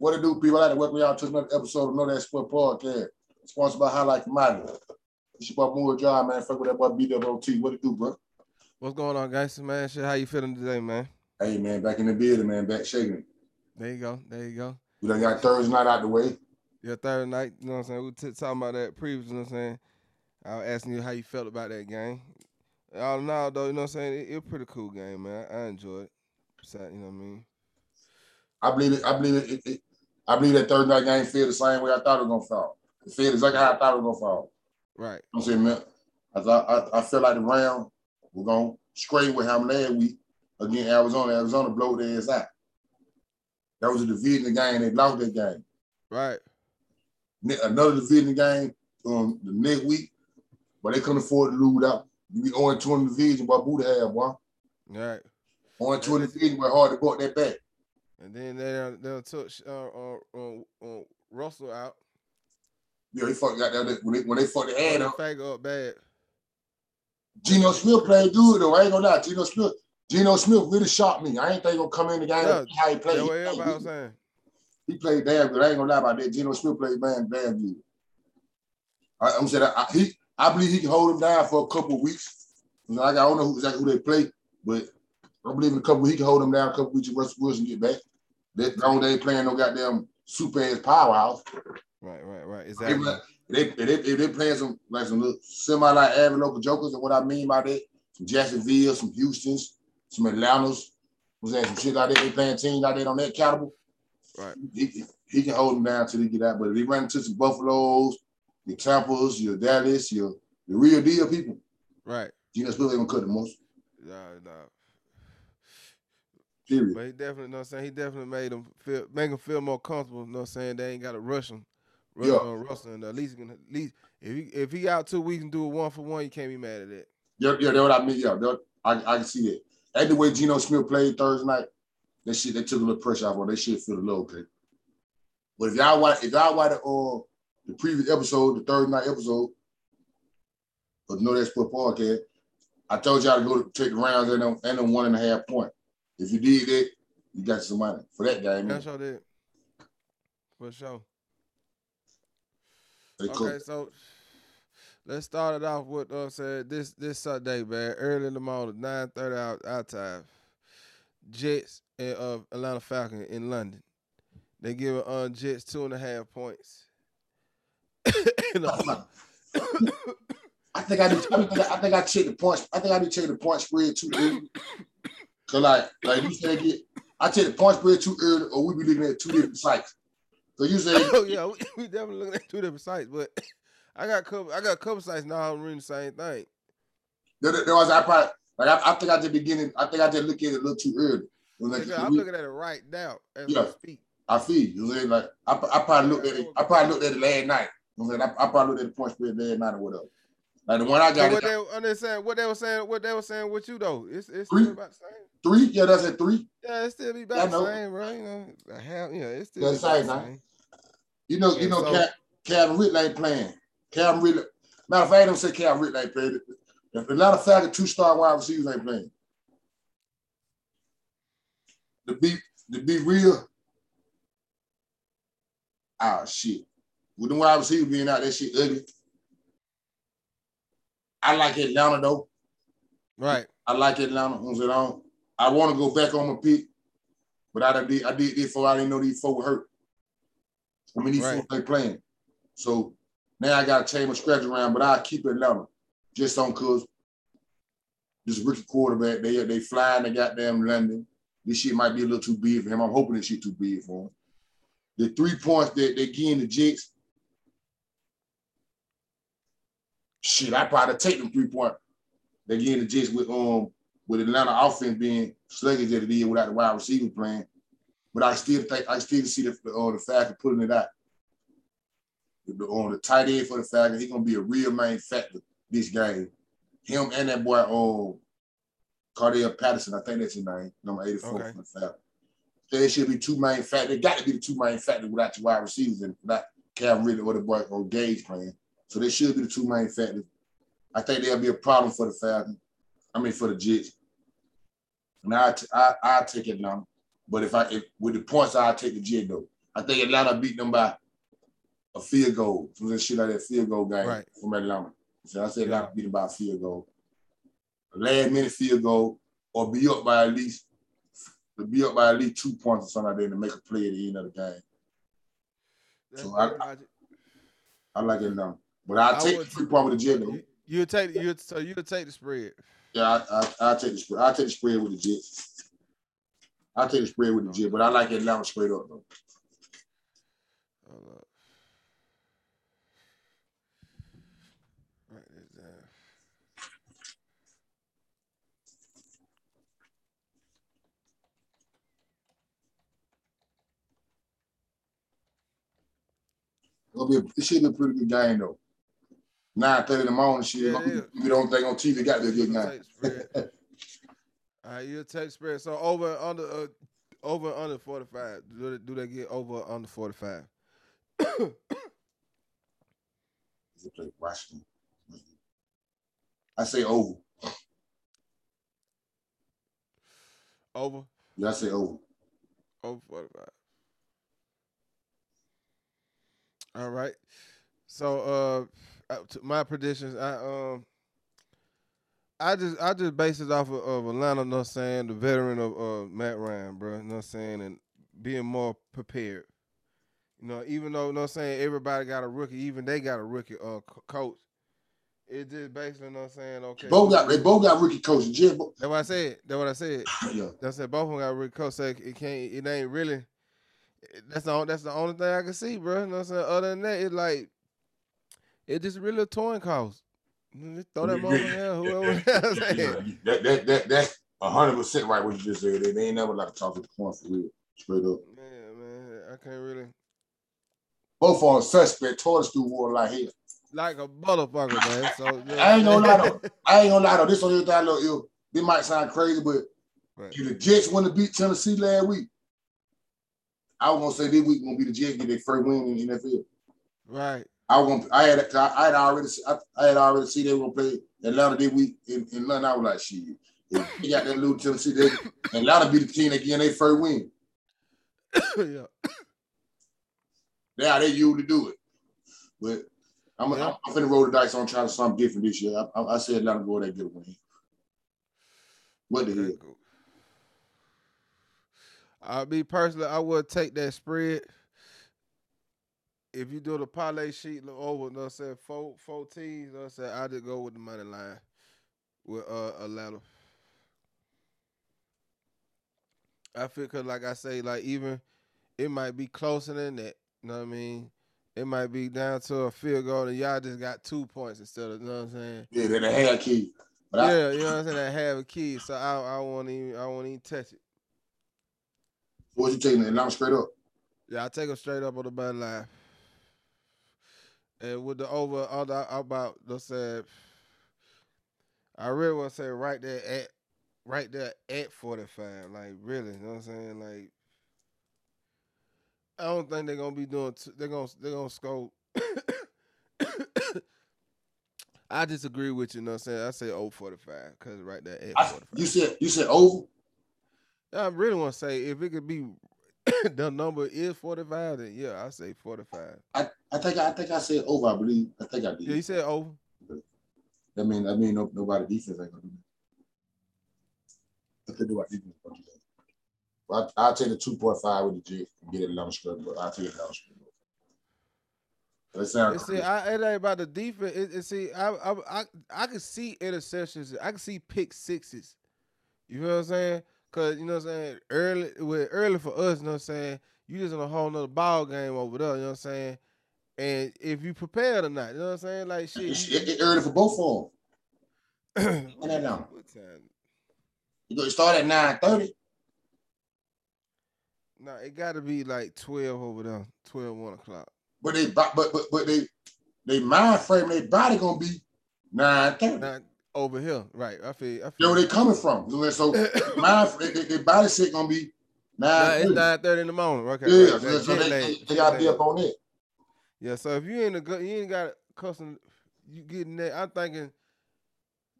What it do, people? I'd like to welcome y'all to another episode of Know That Sport Podcast, sponsored by Highlight Commodity. It's your boy Moore Job, man. Fuck with that boy BWOT. What it do, bro? What's going on, guys? Man, shit, how you feeling today, man? Hey, man, back in the building, man. Back shaking it. There you go. There you go. We done got Thursday night out the way. Your third night, you know what I'm saying? We t- talking about that previous, you know what I'm saying? I was asking you how you felt about that game. All in all, though, you know what I'm saying? It, it was a pretty cool game, man. I, I enjoyed it. Besides, you know what I mean? I believe it. I believe it, it, it. I believe that Thursday night game feel the same way I thought it was gonna fall. It feel exactly how I thought it was gonna fall. Right. I'm saying, man, I I, I feel like the round we're gonna scrape with him last week against Arizona. Arizona blow their ass out. That was a division game. They lost that game. Right. Another division game um, the next week, but they couldn't afford to lose out. You be on two in the division, boy, Buddha have, boy. Right. On two in the division, boy, hard to go that back. And then they done- they done took uh, uh, uh, uh, Russell out. Yeah, they fucked got that when they when they fucked the ad up. faggot up bad. Geno Smith played good though. I ain't gonna lie. Geno Smith, Geno Smith really shocked me. I ain't think gonna come in the game Yeah, how he played. That's He what everybody was saying. He played damn good. I ain't gonna lie about that. Geno Smith played damn damn good. I, I'm saying I, he, I believe he can hold him down for a couple of weeks. Like I don't know who, exactly who they play, but I believe in a couple. He can hold him down a couple weeks. Russell Wilson get back. That long they ain't playing no goddamn super ass powerhouse. Right, right, right. They, Exactly. like- they, if they, if they playing some like some little semi like average local jokers, and what I mean by that, some Jacksonville, some Houston's, some Atlanta's, was that some shit out there? They playing teams out there on that caliber. Right. He, he can hold them down till he get out. But if he run into some Buffaloes, your Tampa's, your Dallas, your the real deal people, Right. Geno Smith ain't gonna cut the most. Nah, nah. Period. But he definitely, you know what I'm saying? He definitely made him feel, make him feel more comfortable. You know what I'm saying? They ain't got to rush him. Rush Yeah. on Russell. And at least, he can, at least if he if he out two weeks and do it one for one, you can't be mad at that. Yeah, yeah, that's what I mean. Yeah, that, I, I can see that. And the way Geno Smith played Thursday night, that shit, they took a little pressure off on. They shit feel a little okay. But if y'all watch, if y'all watch the, uh, the previous episode, the Thursday night episode of Know That's Sport podcast, I told y'all to go to take the rounds and them, and them one and a half point. If you did that, you got some money for that game. That's all that. For sure. They Okay, cook. so let's start it off with uh said this this Sunday, man. Early in the morning, nine thirty out our time. Jets and uh, Atlanta Falcon in London. They give uh Jets two and a half points. I think I did. I think I, I think I checked the points. I think I did check the point spread too early. Cause like like you said, get I check the point spread too early, or we be looking at two different sites. So you say oh yeah, we, we definitely looking at two different sites, but I got couple I got a couple sites now. I'm reading the same thing. there, there was I probably like I, I think I did beginning. I think I did look at it a little too early. Like, Like, I'm looking at it right now as Yeah. we speak. I feel you. know what I'm saying? Like I, I probably looked at it. I probably looked at it last night. You know? I, I probably looked at the point spread last night or whatever. Like the one I So got, what it, they, I'm just saying, what they were saying, what they were saying with you though, it's it's Three. still about the same. three. Yeah, that's at three. Yeah, it still be I about the same, bro. You know, a half, yeah, it's still That's about the same, same. You know, you know, so- Cal, Calvin Ridley ain't playing. Calvin Ridley. Matter of fact, I don't say Calvin Ridley ain't playing. If a lot of Falcon two star wide receivers ain't playing. To be to be real, ah shit. With the wide receivers being out, that shit ugly. I like Atlanta though. Right. I like Atlanta. You know what I'm? I, want to go back on my pick, but I did I did this before I didn't know these four were hurt. I mean these Right. four they playing. So now I gotta change my scratch around, but I keep Atlanta just on cause this rookie quarterback, they they flying the goddamn London. This shit might be a little too big for him. I'm hoping this shit too big for him. The three points that they getting the Jets, shit, I probably take them three point. They getting the Jets with um with Atlanta offense being sluggish that it is without the wide receiver playing. But I still think I still see the uh, the fact of putting it out. The, on the tight end for the Falcons, he's gonna be a real main factor this game. Him and that boy, um, Cardell Patterson, I think that's his name, number 84 Okay. for the Falcons. They should be two main factors. They got to be the two main factors without your wide receivers and without Calvin Ridley or the boy or Gage playing. So they should be the two main factors. I think there'll be a problem for the Falcons. I mean for the Jets. And I I I take it now. But if I if with the points, I'll take the Jet though. I think Atlanta beat them by a field goal. Some shit like that field goal game Right. from Atlanta. So I said Yeah. Atlanta beat them by a field goal. A last minute field goal, or be up by at least to be up by at least two points or something like that to make a play at the end of the game. That's So I- logic. I like it now. But I'll I take the would three point with the Jets. though. You, you take you so you would take the spread. Yeah, I, I, I'll take the spread. I'll take the spread with the Jets. I'll take the spread with the Jets, but I like Atlanta straight up though. Hold up. Write. It'll be a, it should be a pretty good game though. Nine thirty in the morning, shit. Yeah, Yeah. We don't think on TV got a good You'll game. take spread. All right, you'll take spread. So over under uh, over and under forty five. Do they, do they get over under forty five? They play Washington. I say over. Over Yeah, I say over. over forty five. All right. So uh, my predictions, I um. I just I just base it off of, of Atlanta, you know what I'm saying, the veteran of uh, Matt Ryan, bro, you know what I'm saying, and being more prepared. You know, even though, you know what I'm saying, everybody got a rookie, even they got a rookie uh, co- coach. It just basically, you know what I'm saying, okay. Both got they both got rookie coaches. Bo- That's what I said. That's what I said. yeah. That's said both of them got rookie coach. So it can't, it ain't really, that's the, on- that's the only thing I can see, bro. You know what I'm saying? Other than that, it like, it just really a towing cost. Mm, just throw that in there, whoever. you know what I'm saying? Yeah, that that that that's hundred percent right what you just said. They, ain't never like to talk to the point for real, straight up. Man, man, I can't really Both on suspect, tortoise through water like hell. like a motherfucker, man. So know I ain't gonna lie though. I ain't gonna lie though. This on everything I look ill. This might sound crazy, but Right. if the Jets want to beat Tennessee last week, I was gonna say this week gonna be the Jets get their first win in the NFL. right. I gonna, I had I had already I, I had already seen they were gonna play Atlanta this week in, in London. I was like, shit. If they got that little Tennessee, they Atlanta be the team that getting their first win. yeah. How they usually do it. But I'm, Yeah. I'm, I'm finna roll the dice on trying to something different this year. I, I, I said Atlanta go get a win. What the hell? I be personally, I would take that spread. If you do the parlay sheet over, you know what I'm saying, four, four teams, you know what I'm saying, I just go with the money line with uh, Atlanta. I feel cause like I say, like even it might be closer than that. You know what I mean? It might be down to a field goal and y'all just got two points instead of you know what I'm saying? Yeah, they're the hair key. But I, yeah, you know what I'm saying? I have a key, so I I won't even I won't even touch it. what you taking Atlanta straight up? Yeah, I take them straight up on the money line. And with the over under about let's say I really want to say right there at right there at 45. Like really, you know what I'm saying? Like I don't think they're gonna be doing t- they're gonna they're gonna scope I disagree with you, you know what I'm saying? I say over 45 because right there at I, 45. you said you said over. I really want to say if it could be the number is 45, then yeah, I say 45. I, I think I think I said over. I believe. I think I did. Yeah, you said over. That mean that mean no, nobody defense ain't gonna do that. I think nobody defense gonna do that. Well, I, I'll take the two point five with the Jets and get it Atlanta straight, but I'll take it. That And sounds see, I, it ain't about the defense. It, it, see, I, I, I, I can see interceptions. I can see pick sixes. You know what I'm saying? Cause you know what I'm saying, early with early for us, you know what I'm saying, you just in a whole nother ball game over there, you know what I'm saying? And if you prepared or not, you know what I'm saying? Like shit. It's, early for both of them. what, time? You gonna start at nine thirty. No, it gotta be like 12 over there, 12, 1 o'clock. But they but but but they they mind frame, their body gonna be 9 30 over here, right? I feel. I You know where they coming from. So they, their body set gonna be nine it's nine thirty in the morning. Okay. Yeah, right. so, so they, they, they gotta be up on it. Yeah, so if you ain't a good, you ain't got custom. You getting that? I'm thinking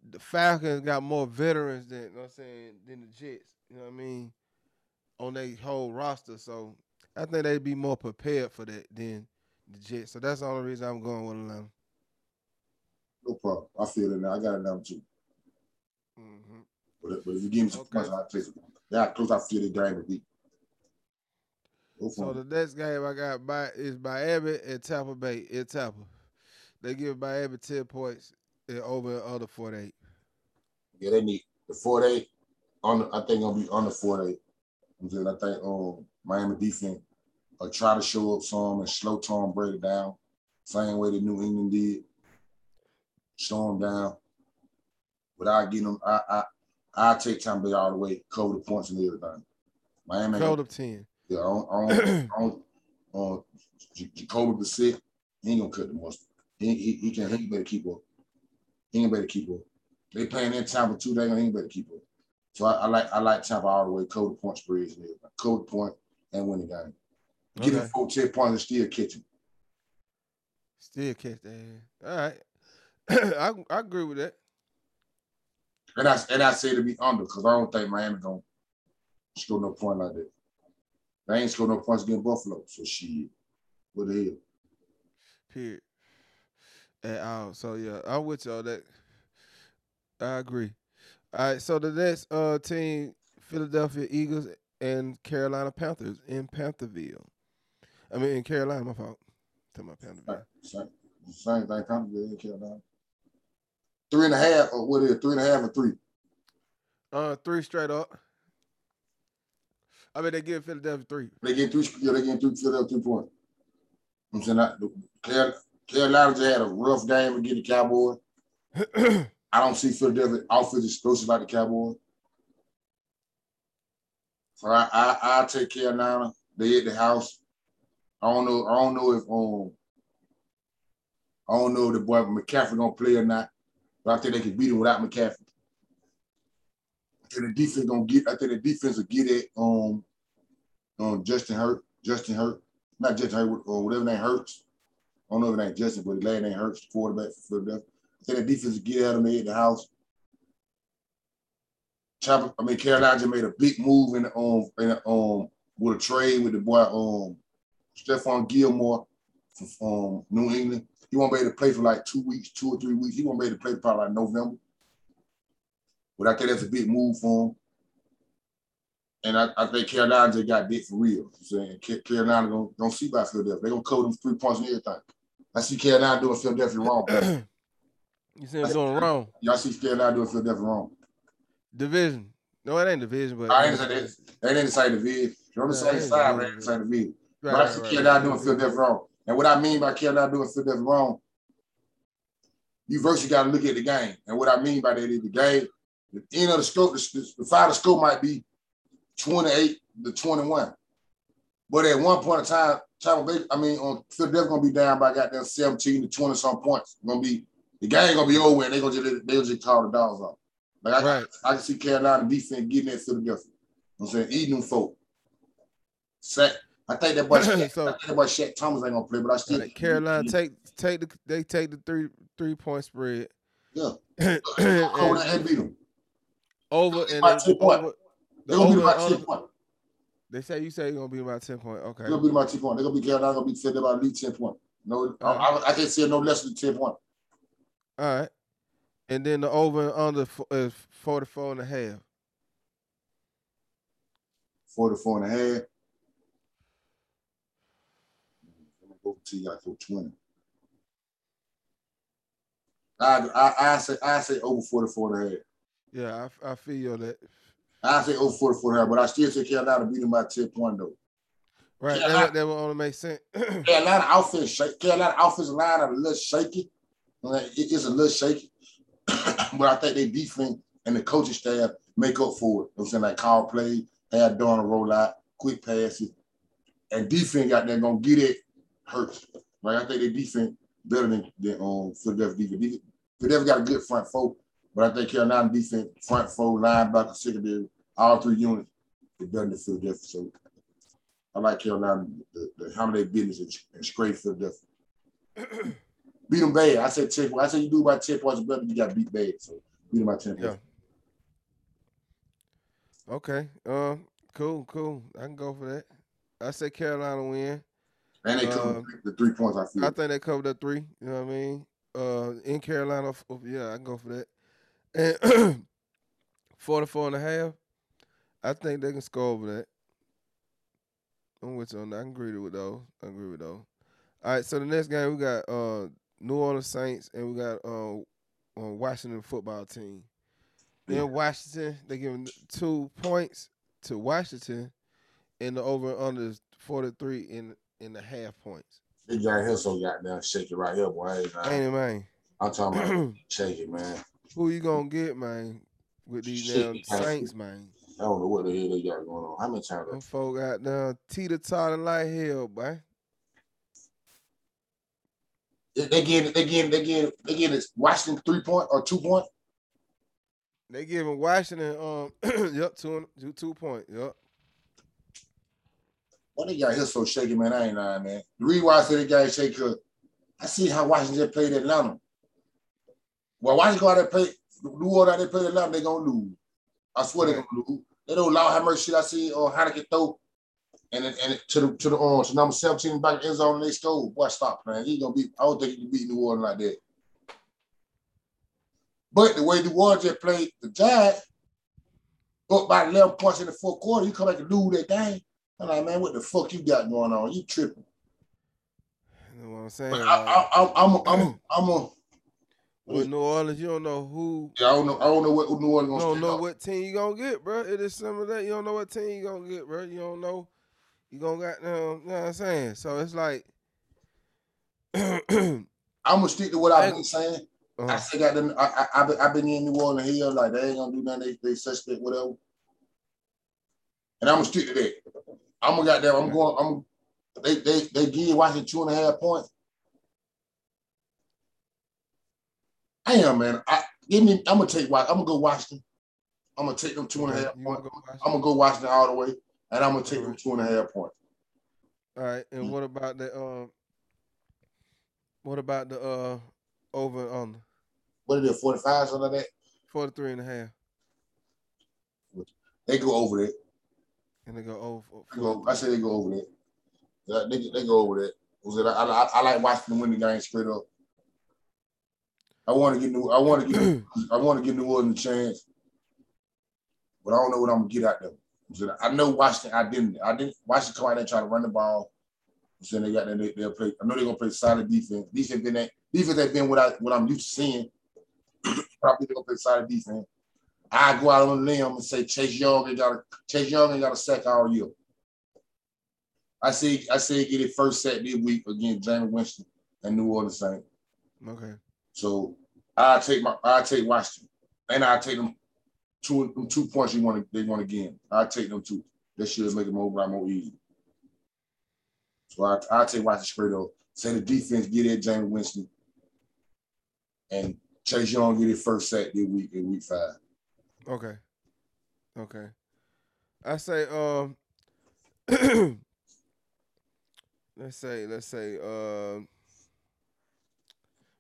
the Falcons got more veterans than you know what I'm saying than the Jets. You know what I mean? On their whole roster, so I think they'd be more prepared for that than the Jets. So that's the only reason I'm going with Atlanta. No problem. I feel it now. I got it now too. Mm-hmm. But, but if you give me some okay. points, I'll take some. Yeah, close I feel the game will be. So the next game I got by is Miami and Tampa Bay in Tampa. They give Miami 10 points and over under 48. Yeah, they need the 48 on the, I think gonna be on the 48. I think um Miami defense will try to show up some and slow Tom Brady down. Same way the New England did. Slow him down. Without getting them, I I I take Tampa Bay all the way, cover the points and everything. Miami cover up 10. Yeah, on on on, on Jacoby Brissett, he ain't gonna cut the mustard. He, he, he can he better keep up. He ain't better keep up. They playing in Tampa too, they ain't better keep up. So I, I, like I like Tampa all the way, cover the point spreads and everything. Cover the point and win the game. Get okay. him 14 points and still catch him. Still catch that. All right. I I agree with that. And I and I say to be under because I don't think Miami gonna score no point like that. They ain't score no points against Buffalo. So shit. What the hell? Period. At all. So yeah, I'm with y'all that I agree. All right, so the next uh team, Philadelphia Eagles and Carolina Panthers in Pantherville. I mean in Carolina, my fault. Tell my Pantherville. Same, same thing, Pantherville in Carolina. Three and a half, or what is it? Three and a half or three? Uh, three straight up. I mean, they give Philadelphia three. They get three. Yeah, they get three. Philadelphia three points. I'm saying that Carolina just had a rough game against the Cowboys. I don't see Philadelphia offense explosive like the Cowboys. So I I I take Carolina. They at the house. I don't know. I don't know if um I don't know if the boy McCaffrey gonna play or not. But I think they can beat him without McCaffrey. I think the defense gonna get. I think the defense will get it on um, Justin Hurt. Justin Hurt, not Justin Hurt or whatever name Hurts. I don't know if it Justin, but the last name Hurts, quarterback for Philadelphia. I think the defense will get at him at the house. I mean, Carolina just made a big move in the, um in um with a trade with the boy um Stephon Gilmore from um, New England. He won't be able to play for like two weeks, two or three weeks. He won't be able to play probably like November. But I think that's a big move for him. And I, I think Carolina just got big for real. I'm saying Carolina don't, don't see by Philadelphia. They're gonna code them three points and everything. I see Carolina doing Philadelphia wrong. you see them doing wrong. Y'all see Carolina doing Philadelphia wrong. Division. No, it ain't division, but I ain't say that. They ain't inside division. You're on the same side, man. Inside division. Right, but I see right, Carolina right. doing Philadelphia wrong. And what I mean by Carolina doing Philadelphia wrong, you virtually got to look at the game. And what I mean by that is the game, the end of the scope, the, the final scope might be 28 to 21. But at one point in time, Tampa Bay, I mean, on Philadelphia gonna be down by goddamn 17 to 20 some points. Gonna be the game gonna be over and they gonna just they'll just call the dogs off. Like I, right. I, can see Carolina defense getting at Philadelphia. I'm saying eating them folk. Set I think that boy, Shaq, so, I think that boy Shaq Thomas ain't gonna play, but I still Carolina take take the they take the three three point spread. Yeah, over and beat them. Over and over, beat about ten point. They say you say you're gonna be about ten point. Okay, they're gonna be about ten point. They're gonna be Carolina gonna be fed about at least ten point. No, I, I, I, can't see no less than ten point. All right, and then the over and under is uh, 44 and a half. 44 and a half. Over to you 20. I, I, I say I say over 44 and a half. Yeah, I, I feel that. I say over 44 and a but I still say Carolina beat them by 10 point though. Right, Carolina, that, that would only make sense. Carolina offense, shake, Carolina offensive line are a little shaky. It is a little shaky, but I think they defense and the coaching staff make up for it. I'm saying like call play, have Darnold roll out, quick passes, and defense out there gonna get it hurts. Like I think their defense better than, than um, Philadelphia defense. Philadelphia got a good front four, but I think Carolina defense, front four, linebacker, secondary, all three units is better than Philadelphia. So I like Carolina, the, the how many business and, and scrape Philadelphia. beat them bad. I said 10 I said you do about 10 points better, you got beat bad. So beat them by 10 yeah. Okay. Um, uh, cool, cool. I can go for that. I say Carolina win. And they cover Uh, the three points. I. I think they covered the three. You know what I mean? Uh, in Carolina, yeah, I can go for that. And 44 and a half, I think they can score over that. I'm with you on that. I can agree with those. I agree with those. All right, so the next game we got uh New Orleans Saints and we got uh, Washington football team. Yeah. In Washington, they giving two points to Washington, and the over under is 43 in in the half points. This guy here so goddamn shaky right here, boy. Ain't it, man? I'm talking about shaky, man. Who you gonna get, man? With these Shit, damn Saints, man. I don't know what the hell they got going on. How many times? Them folk got down teeter totter like hell, boy. They getting, they getting, they getting, they getting this Washington three point or two point. They giving Washington um yep two two two point yep. What they got here so shaky, man? I ain't lying, man. The reason why I say they got shaky, cause I see how Washington played Atlanta. Well, Washington go out there play New Orleans, out there play Atlanta, they gonna lose. I swear they gonna lose. They don't allow how much shit I see on how to get throw. And it, and it, to the to the um, to number 17 back end zone and they score. Boy, stop playing. He gonna be. I don't think he can beat New Orleans like that. But the way New Orleans just played the Giants, up by 11 points in the fourth quarter, you come back and lose that game. I'm like, man, what the fuck you got going on? You tripping. You know what I'm saying? But I, I, I, I'm, a, I'm, a, I'm a, with New Orleans, you don't know who yeah, I don't know, I don't know what New Orleans don't know up. what team you gonna get, bro. It is some of that. You don't know what team you gonna get, bro. You don't know. You gonna got them, you know what I'm saying? So it's like I'm gonna stick to what I've been saying. I uh, still got them. I, I, I've been, I've been in New Orleans here, like they ain't gonna do nothing. They, they suspect whatever. And I'm gonna stick to that. I'm gonna got them. I'm going. I'm. They, they, they give Washington two and a half points. I am, man. I give me. I'm gonna take. I'm gonna go Washington. I'm gonna take them two and a half points. I'm gonna go Washington all the way, and I'm gonna take them two and a half points. All right, and Mm. what about the um? What about the uh over and under What is it? Forty five, something like that. 43 and a half, They go over that. And they go over. They go, I say they go over that. Yeah, They, they go over that. Was it- I, I, I like watching them win the game straight up. I want to get new. I want to get. I want to give New Orleans a chance, but I don't know what I'm gonna get out it- I know Washington. I didn't. I didn't. Washington come out there and try to run the ball. They got that. They, they'll play. I know they're gonna play solid defense. Defense been that. Defense has been what I what I'm used to seeing. Probably they're gonna play solid defense. I go out on a limb and say Chase Young ain't got a Chase Young ain't got a sack all year. I say I say get it first set this week against Jameis Winston and New Orleans Saints. Okay. So I take my I take Washington, and I take them two them two points you want to they want to gain. I take them two. That should make it more more easy. So I I take Washington straight up. Say the defense get it Jameis Winston, and Chase Young get it first set this week in week five. Okay. Okay. I say um let's say let's say um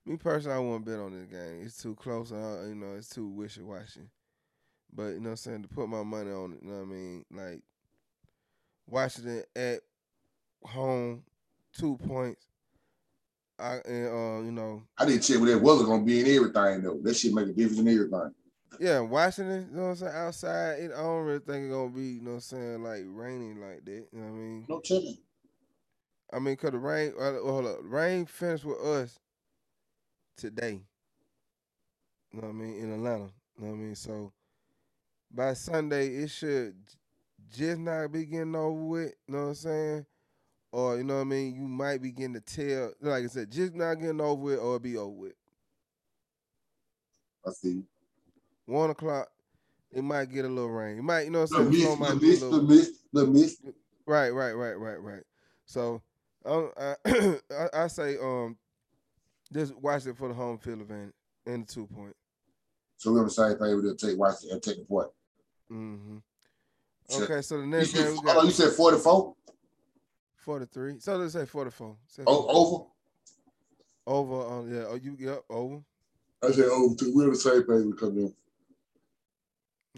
me personally I won't bet on this game. It's too close, uh, you know, it's too wishy washy. But you know what I'm saying, to put my money on it, you know what I mean? Like Washington at home, two points. I and uh, you know, I didn't check where that weather gonna be in everything though. That shit make a difference in everything. Yeah, Washington, you know what I'm saying? Outside, it, I don't really think it's gonna be, you know what I'm saying, like raining like that. You know what I mean? No chilling. I mean, cause the rain, uh, hold up, rain finished with us today. You know what I mean? In Atlanta. You know what I mean? So by Sunday, it should just not be getting over with. You know what I'm saying? Or you know what I mean? You might be getting to tell, like I said, just not getting over with, or be over with. I see. One o'clock, it might get a little rain. It might, you know what The I'm saying? mist, the might be a mist, little- the mist, the mist. Right, right, right, right, right. So, um, I, I, I say, um, just watch it for the home field advantage and the two point. So we're the same thing. We'll take Washington and take the point. Mm-hmm. Okay, so the You next said, game we got you said 44? 43. So let's say 44. Say Oh, over? Over on yeah. Oh, you yep over. I said over. We're the same page. We come in.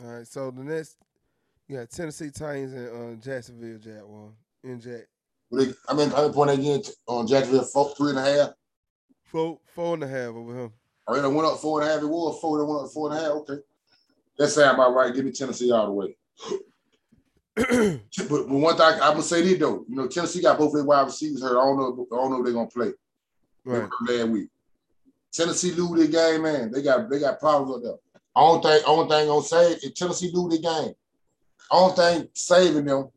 All right. So the next, you got Tennessee Titans and uh, Jacksonville Jaguars. in Jack. I mean, points they getting on Jacksonville? Four, three and a half. Four, four and a half over him. All right, I went up four and a half. It was four. They went up four and a half. Okay, that sound about right. Give me Tennessee all the way. but, but one thing I'm gonna say this though, you know, Tennessee got both their wide receivers hurt. I don't know. I don't know if they're gonna play. Right. Last week, Tennessee lose their game, man. They got they got problems up there. Only thing, only thing gonna say if Tennessee lose their game, only thing saving them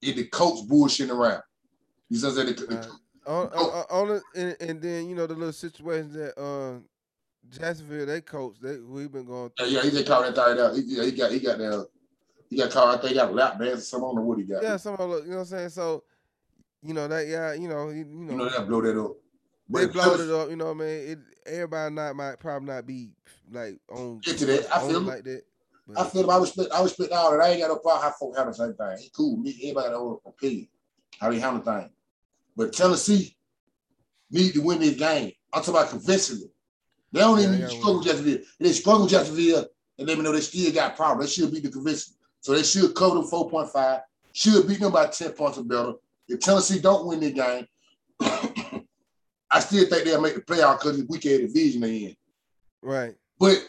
is the coach bullshitting around. He says that the, the. On, on, on and, and then you know the little situation that uh, Jacksonville they coach they we've been going yeah, through. yeah, he just caught that thing out. He, yeah, he got he got that. He got caught. I think he got a lap dance or something. I don't know what he got. Yeah, some of the, you know what I'm saying. So, you know that yeah, you know you, you you know know that blow that up. they But blowed it up. You know what I mean. It everybody not might probably not be like on Get to that. I feel like that. But, I feel him. I respect. I respect all that. I ain't got no problem how folk handle the same thing. He cool. Me, everybody got their opinion how they handle things. But Tennessee need to win this game. I'm talking about convincingly. They don't even they need to struggle with Jacksonville. They struggle Jacksonville and let me know they still got problems. They should beat the convincing. So they should cover them 4.5. Should beat them by 10 points or better. If Tennessee don't win this game, I still think they'll make the playoff because it's weekend division they in. right. But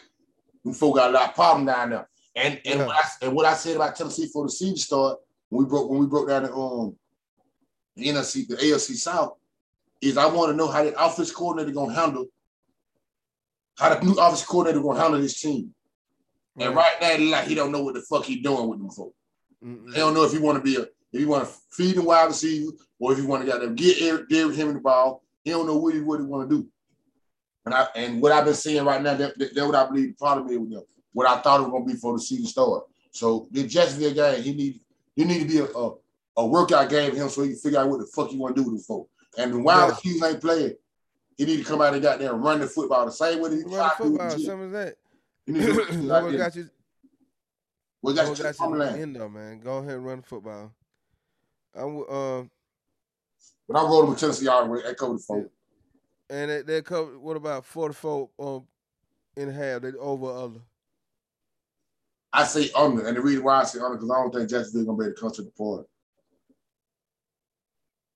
them folk got a lot of problem down there. And and, Yeah. what I, and what I said about Tennessee for the season start when we broke when we broke down the um the NFC the AFC South is I want to know how the offense coordinator gonna handle how the new offense coordinator gonna handle this team. And right now, like he don't know what the fuck he doing with them folks. Mm-mm. He don't know if he want to be a if he want to feed them wide receiver or if he want to get them get Derrick Henry the ball. He don't know what he he want to do. And I and what I've been seeing right now, that, that, that what I believe the problem is with them. What I thought it was gonna be for the season start. So the Jacksonville game, he need he need to be a, a, a workout game for him so he can figure out what the fuck he want to do with the folk. And wide Yeah. ain't playing. He need to come out and got there and run the football the same way that he Run tried the to do with football, some of that. He need to run the what got you. What got what you got you end though, man. Go ahead and run the football. I'm um But I rolled with Tennessee all the way. Echo the phone. and they, they covered what about 44 um in half? They over other. I say under, and the reason why I say under because I don't think Jacksonville is gonna be able to come to the party.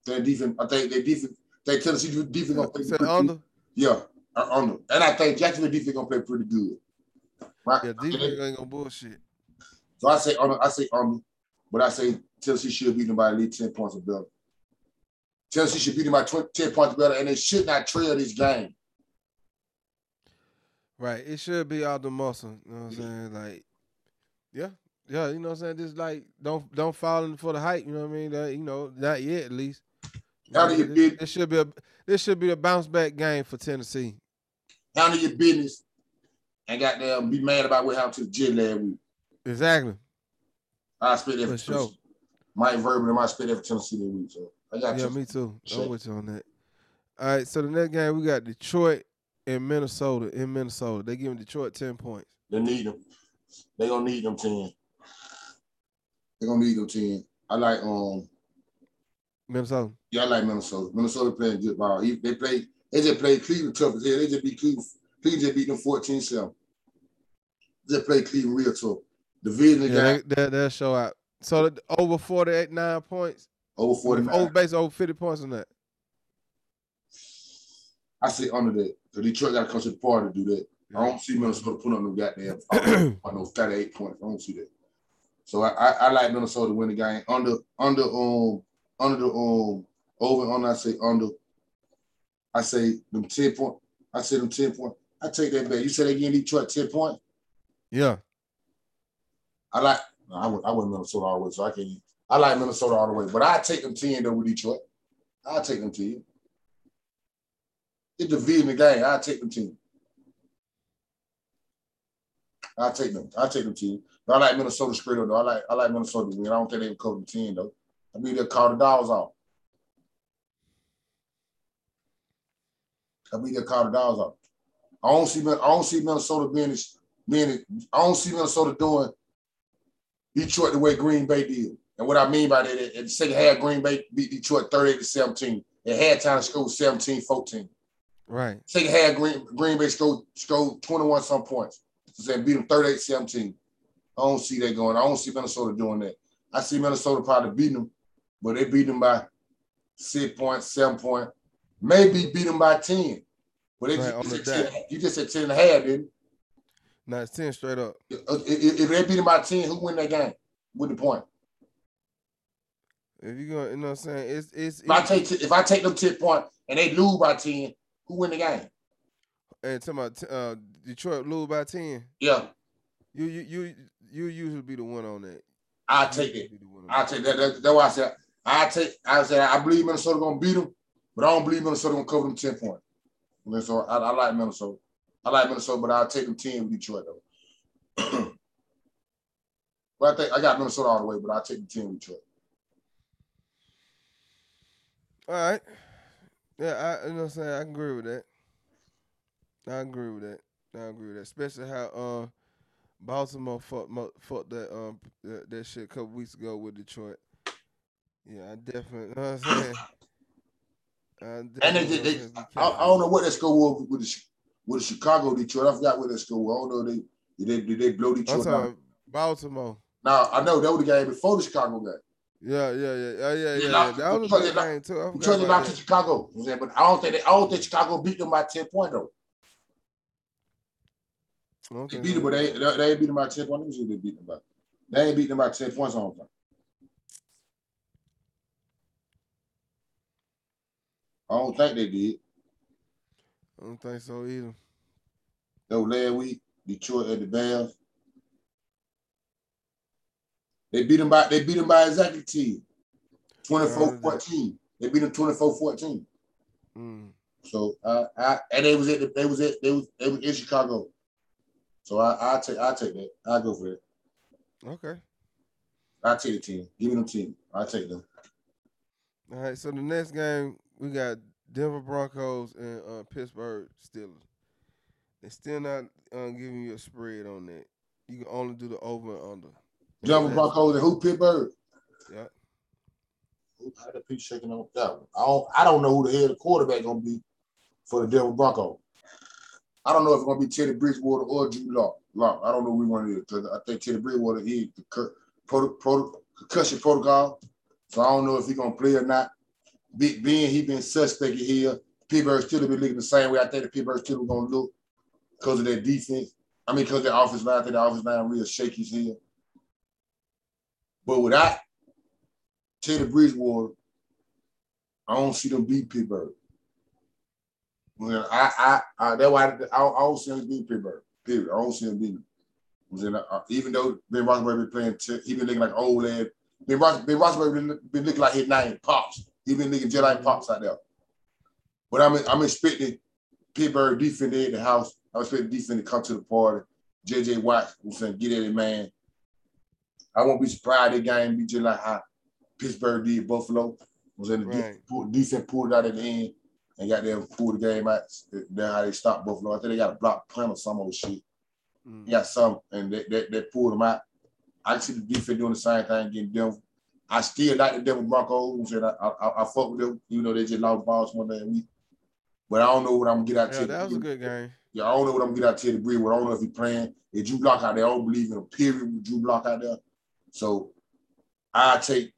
Their defense, I think their defense, they Tennessee defense gonna play Said pretty under. Good. Yeah, uh, under, and I think Jacksonville defense gonna play pretty good. Right. Yeah, defense ain't gonna bullshit. So I say under, I say under, but I say Tennessee should them by at least ten points or better. Tennessee should beat them by 20, 10 points better, and they should not trail this game. Right. It should be out the muscle. You know what I'm saying? Like, yeah. Yeah, you know what I'm saying? Just like don't don't fall in for the hype, you know what I mean? That, you know, not yet at least. Handle your this, business. this should be a this should be a bounce back game for Tennessee. Handle your business, and goddamn be mad about what happened to the Jet last week. Exactly. I spent that For for sure. Tennessee. Mike Vernon and I that for Tennessee this week. So I got Yeah, you. me too. Sure. I'm with you on that. All right, so the next game we got Detroit and Minnesota. In Minnesota, they giving Detroit ten points. They need them. They gonna need them ten. They gonna need them ten. I like um Minnesota. yeah I like Minnesota. Minnesota playing good ball. They play. They just played Cleveland tough as hell. They just beat Cleveland. Cleveland just beat them 14-7. They just played Cleveland real tough. Division Yeah, game they, they, they'll show out. So over 48, nine points. Over 49. Over base over 50 points on that. I say under that. So Detroit got to come to the party to do that. I don't see Minnesota put on no goddamn on no 38 points. I don't see that. So I, I, I like Minnesota to win the game under under um under the um over and under. I say under. I say them 10 point. I say them 10 point. I take that bet. You said they give Detroit 10 points. Yeah. I like no, I would I went Minnesota always, so I can I like Minnesota all the way. But I take them 10 though with Detroit. I'll take them 10. It's the V in the game. I'll take them 10. I'll take them. I'll take them 10. But I like Minnesota straight up though. I like I like Minnesota win. I don't think they can cover the 10 though. I mean they'll call the dogs off. I mean they'll call the dogs off. I don't see I don't see Minnesota being being I don't see Minnesota doing Detroit the way Green Bay did. And what I mean by that, in the second half, Green Bay beat Detroit 38 to 17. At halftime, scored 17 14. Right. Second half, Green, Green Bay scored, scored 21 some points. So saying beat them 38 17. I don't see that going. I don't see Minnesota doing that. I see Minnesota probably beating them but they beat them by six points, seven points, maybe beat them by 10. But they Right, just, the you, just said dot. 10, you just said 10 and a half, didn't Now it's ten straight up. If, if they beat them by 10, who win that game with the point? If you go, you know what I'm saying? It's it's, If I take t- if I take them 10 points and they lose by 10, who win the game? and talking about uh, Detroit lose by ten. Yeah, You you you you usually be the one on that. I take it. I take that. that. That's why I said I take. I said I believe Minnesota gonna beat them, but I don't believe Minnesota gonna cover them ten. And then so I, I like Minnesota. I like Minnesota, but I'll take them ten with Detroit though. but I think I got Minnesota all the way, but I'll take the ten with Detroit. All right. Yeah, I you know what I'm saying. I agree with that. I agree with that. I agree with that. Especially how uh Baltimore mo- that um that, that shit a couple weeks ago with Detroit. Yeah, I definitely. You know what I'm saying. I And they, they, they I. I don't know what that score was with the with the Chicago Detroit. I forgot what that score was. I don't know. They did they, did they blow Detroit. Baltimore. Now I know that was the game before the Chicago game. Yeah, yeah, yeah, yeah, yeah, yeah. knocked- That was a good game too. I Detroit forgot they about to. Chicago. You know what I'm saying? But I don't think they, I don't think Chicago beat them by ten points though. Don't They beat them, but they, they, they ain't beat them by 10 points. Let me see what they beat them by. They ain't beat them by 10 points on them. I don't think they did. I don't think so either. Though last week, Detroit at the Bears. They beat him by they beat them by exactly 10. 24-14. They beat him 24-14. Mm. So uh, I and they was at the, they was at they was they was in Chicago. So I I take I take that. I go for it. Okay. I take the team. Give me them team. I take them. All right. So the next game we got Denver Broncos and uh, Pittsburgh Steelers. They're still not uh, giving you a spread on that. You can only do the over and under. Denver That's- Broncos and who Pittsburgh? Yeah. How the people shaking on that one? I don't I don't know who the hell the quarterback gonna be for the Denver Broncos. I don't know if it's gonna be Teddy Bridgewater or Drew Lock. Lock. I don't know which one it is because I think Teddy Bridgewater he the cur- proto, proto, concussion protocol. So I don't know if he's gonna play or not. Be, being he been suspect here, Pittsburgh still been looking the same way. I think the Pittsburgh still gonna look because of their defense. I mean, because their offense line, I think the offense line real shaky here. But without Teddy Bridgewater, I don't see them beat Pittsburgh. Well, I, I, I, that's why I, I, don't see them beat Pittsburgh. Period. I don't see them beating. Then, uh, even though Ben Roethlisberger been playing, t- he been looking like old lad. Ben, Ros- ben Roethlisberger been, been looking like his name pops. He been looking just like pops out there. But I'm, I'm expecting Pittsburgh defense in the house. I'm expecting defense to come to the party. JJ Watt was saying, get at it, man. I won't be surprised that game be just like how Pittsburgh did Buffalo. Was in the Right. defense, pulled, defense pulled it out at the end and got them pulled the game out. That's how they stopped Buffalo. I think they got a block punt or some old shit. Mm. They got some and they, they, they pulled them out. I see the defense doing the same thing, getting Denver. I still like the Denver Broncos. And I, I, I, fuck with them, even though they just lost balls one day a week. But I don't know what I'm gonna get out Yeah, to. that was a good game. Yeah, I don't know what I'm gonna get out to the Brewer. I don't know if he playing. If Drew Lock out there, I don't believe in a period with Drew Lock out there. So I take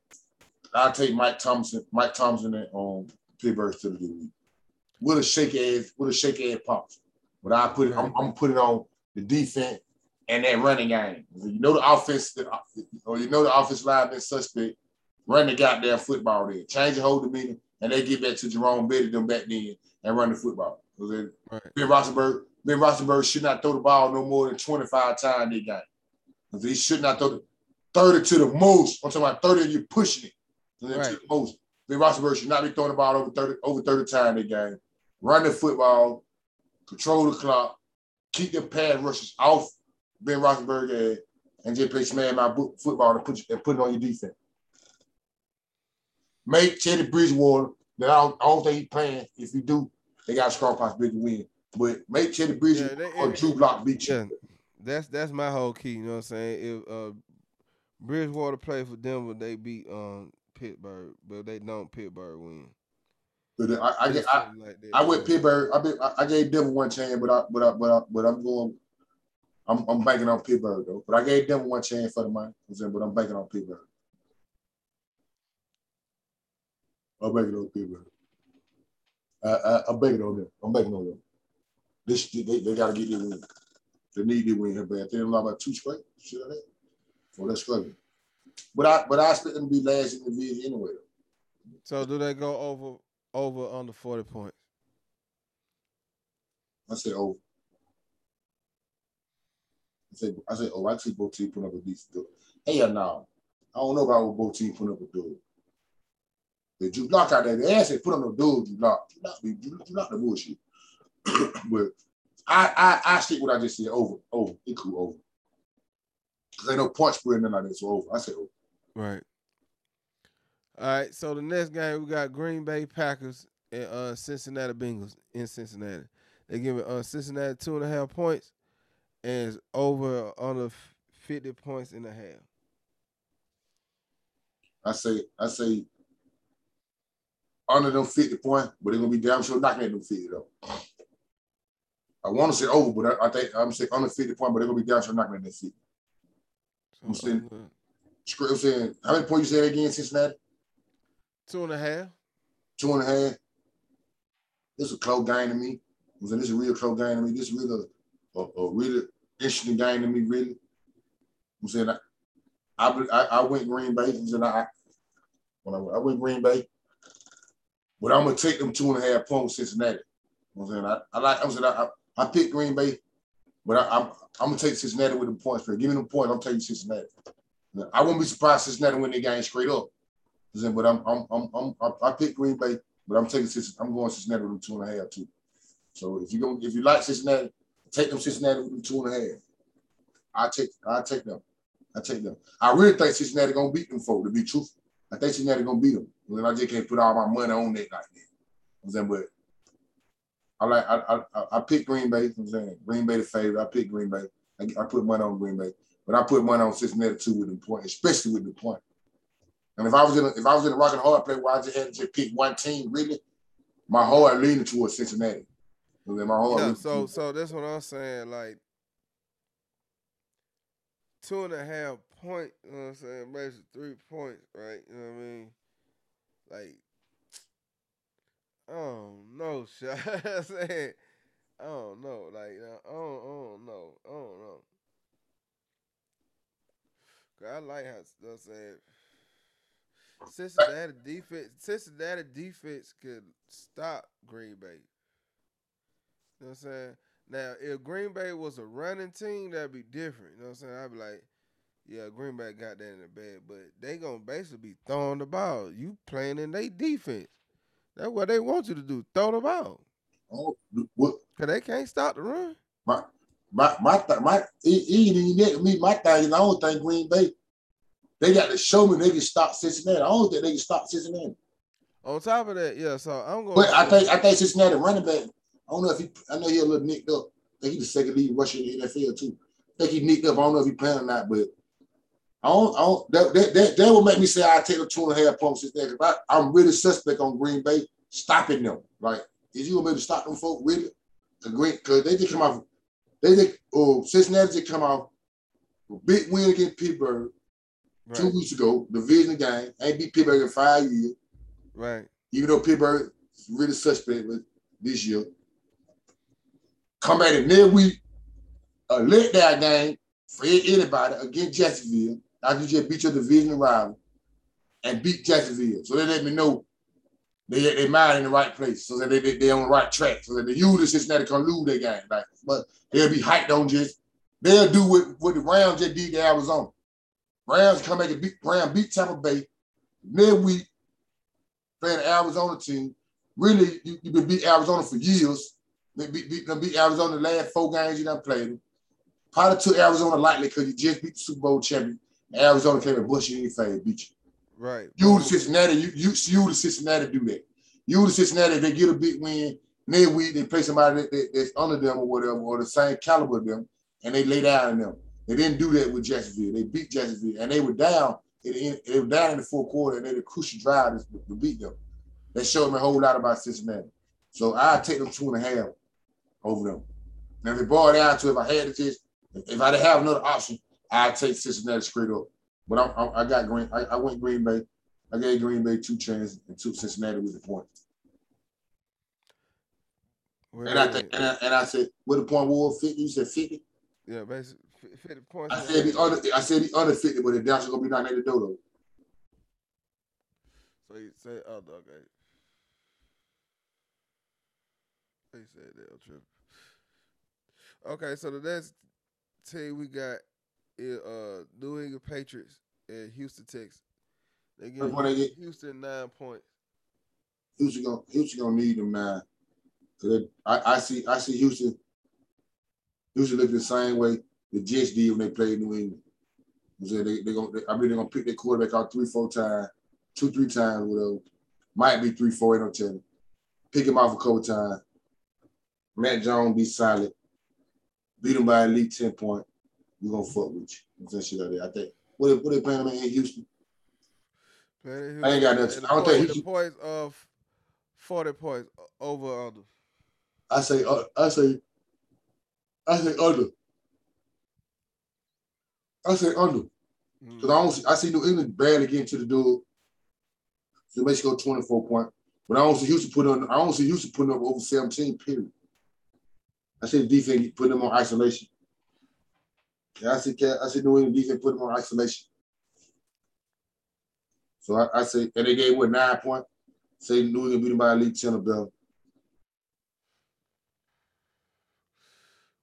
I take Mike Tomlin, Mike Tomlin and um Pittsburgh to the league. With a shake ass, with a shake ass pops. But I put it, I'm, I'm gonna put it on the defense and that running game. You know the offense, or you know the offense line been suspect. Run the goddamn football there. Change the whole demeanor, and they get back to Jerome Bettis them back then and run the football. Right. Ben Rosenberg, Ben Rosenberg should not throw the ball no more than 25 times they got. Because he should not throw the 30 to the most. I'm talking about 30 and you're pushing it to the most. Ben Rosenberg should not be throwing the ball over 30 over 30 times they game. Run the football, control the clock, keep the pass rushes off Ben head, and just play smash my football and put, you- and put it on your defense. Make Teddy Bridgewater, that I don't, I don't think he's playing. If you do, they got a strong possibility to win. But make Teddy Bridgewater they- or Drew Lock beat you. Yeah, that's that's my whole key. You know what I'm saying? If uh, Bridgewater play for Denver, they beat um Pittsburgh, but they don't. Pittsburgh win. But I, I, Just I, like. I went Pittsburgh. I, been, I, I gave Denver one chance, but I, but I, but I, but I'm going. I'm, I'm banking on Pittsburgh though. But I gave Denver one chance for the money, but I'm banking on Pittsburgh. I'm banking on Pittsburgh. I, I, I'm making on them. I'm banking on them. This they, they got to get their win. They need their win here, but they don't about two straight. Shit like that. So that's struggling. But I but I expect them to be last in the division anyway. So do they go over over under 40 points? I say over. I say I say oh I see both teams put up a decent do. Hey no. I don't know about both teams put up a do. The Drew Lock out there, they ass put on no dude, Drew Lock. Do not be do not the bullshit. but I I I stick what I just said over, over. It cool over. Cause ain't no punch spread nothing like that, so over. I say over. Right. All right. So the next game we got Green Bay Packers and uh, Cincinnati Bengals in Cincinnati. They give it uh, Cincinnati two and a half points, and it's over under fifty points and a half. I say I say under them 50 points, but they're gonna be damn sure knocking at them 50 though. I want to say over, but I, I think I'm saying under 50 points, but they're gonna be damn sure knocking at that 50. I'm saying, I'm saying, how many points you said again, Cincinnati? Two and a half. Two and a half. This is a close game to me. I'm saying this is a real close game to me. This is really a, a, a really interesting game to me, really. I'm saying I, I, I went Green Bay. I'm saying I, when I, I went Green Bay, but I'm gonna take them two and a half points Cincinnati. I'm saying I, I like I'm saying I, I, I picked Green Bay, but I, am I'm, I'm gonna take Cincinnati with the points. Give me the points. I'm taking Cincinnati. I won't be surprised Cincinnati win the game straight up. But I'm I'm I'm, I'm I picked Green Bay, but I'm taking. I'm going Cincinnati with them two and a half too. So if you if you like Cincinnati, take them Cincinnati with them two and a half. I take I take them. I take them. I really think Cincinnati gonna beat them folk. To be truthful, I think Cincinnati gonna beat them. I just can't put all my money on that like that. But I like I I I pick Green Bay. I'm saying Green Bay the favorite. I pick Green Bay. I, I put money on Green Bay, but I put money on Cincinnati too with the point, especially with the point. And if I was in a, if I was in a rock and hard play where I just had to just pick one team, really, my heart leaning towards Cincinnati. my heart yeah, so so that's what I'm saying. Like two and a half point, you know what I'm saying? Basically three points, right? You know what I mean? Like Oh, I don't oh, shit. I'm don't know. Like I don't, I don't know. I don't know. I like how I'm saying Cincinnati defense Cincinnati defense could stop Green Bay. You know what I'm saying? Now, if Green Bay was a running team, that'd be different. You know what I'm saying? I'd be like, yeah, Green Bay got that in the bag, but they gonna basically be throwing the ball. You playing in their defense. That's what they want you to do. Throw the ball. Oh, what? Cause they can't stop the run. My my my th- my even me. My thing is I don't think Green Bay they got to show me they can stop Cincinnati. I don't think they can stop Cincinnati. On top of that, yeah. So I'm going. But I think I think Cincinnati running back. I don't know if he. I know he a little nicked up. I think he's the second lead rusher in the NFL too. I think he nicked up. I don't know if he playing or not, but I don't. I don't that, that, that, that will make me say I take the two and a half points Cincinnati. I, I'm really suspect on Green Bay stopping them. Like, is you gonna be able to stop them folk really? The Green because they just come off. They think oh Cincinnati just come off big win against Pittsburgh right. two weeks ago, division game. Ain't beat Pittsburgh in five years. Right. Even though Pittsburgh is really suspect with this year. Come at it midweek, a letdown game for anybody against Jacksonville. I just beat your division rival and beat Jacksonville. So they let me know they they mind in the right place. So that they, they, they on the right track. So that the usually Cincinnati can lose their game. Like, but they'll be hyped on just they'll do what, what the Rams just did to Arizona. Rams come back and beat Rams beat Tampa Bay midweek, playing the Arizona team. Really, you, have been beat Arizona for years. They beat, beat, beat Arizona the last four games you done played them. Probably took Arizona lightly because you just beat the Super Bowl champion. Arizona came and busted you in your face, beat you. Right. You the Cincinnati, you you you the Cincinnati do that. You the Cincinnati, they get a big win midweek, they play somebody that, that, that's under them or whatever, or the same caliber of them, and they lay down on them. They didn't do that with Jacksonville. They beat Jacksonville, and they were down. They were down in the fourth quarter, and they had a crucial drive to beat them. That showed me a whole lot about Cincinnati. So I take them two and a half over them. Now, if it boiled down to if I had to just, if I didn't have another option, I'd take Cincinnati straight up. But I'm, I'm, i got Green. I, I, went Green Bay. I gave Green Bay two chances and took Cincinnati with the point. Where And I think, and I, and I said, what the point was? Fifty? You said fifty? yeah, basically fi- fifty points. I said the under. I said the other fifty, but the down gonna be down at the dodo. So you say other okay. They said they'll trip. Okay, so the next team we got uh New England Patriots and Houston Texans. They give What they get? Houston nine points. Houston gonna Houston gonna need them. Cause I, I see I see Houston. Houston looking the same way the Jets did when they played New England. They they gonna they, I mean they're gonna pick their quarterback out three four times, two three times whatever. Might be three four ain't no. Pick him off a couple times. Mac Jones be solid. Beat him by at least ten point. We gonna fuck with you. I'm shit like that. I think what they, what they playing in Houston. Man, I ain't got nothing- I don't think point- the points of forty points over under. I say uh, I say I say under. I say under. Mm. Because I don't see, I see New England barely getting to the they should go 24 point. But I don't see Houston put on I don't see Houston putting up over 17, period. I see the defense putting them on isolation. Yeah, I see I see New England defense put them on isolation. So I, I say, and they gave what nine point. Say New England beat them by at least 10 or better.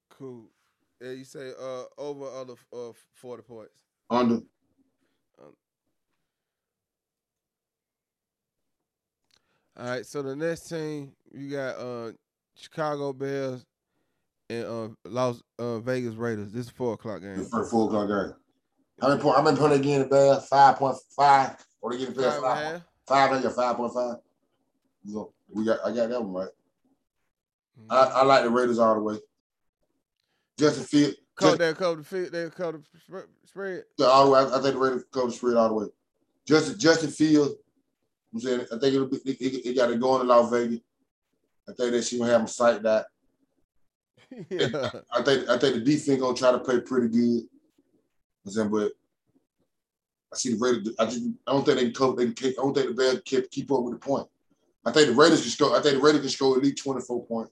Cool. Yeah, you say uh over under uh forty points. Under. All right, so the next team you got uh Chicago Bears and uh Las uh, Vegas Raiders. This is four o'clock game. first four o'clock game. How many point? How many point they getting the Bears? Five point five. Or they getting the Bears Five five? half. Got five point five. So we got I got that one right. Mhm. I, I like the Raiders all the way. Justin Field, Cover they cover the field, they cover the spread. yeah, all the way. I, I think the Raiders cover the spread all the way. Justin Justin Field, I'm saying I think it'll be it, it, it got to go into Las Vegas. I think that she gonna have them sight that. yeah. I think I think the defense gonna try to play pretty good. I'm saying, but I see the Raiders. I just I don't think they can cover. They can keep, I don't think the Bears can keep up with the point. I think the Raiders can score. I think the Raiders can score at least 24 points.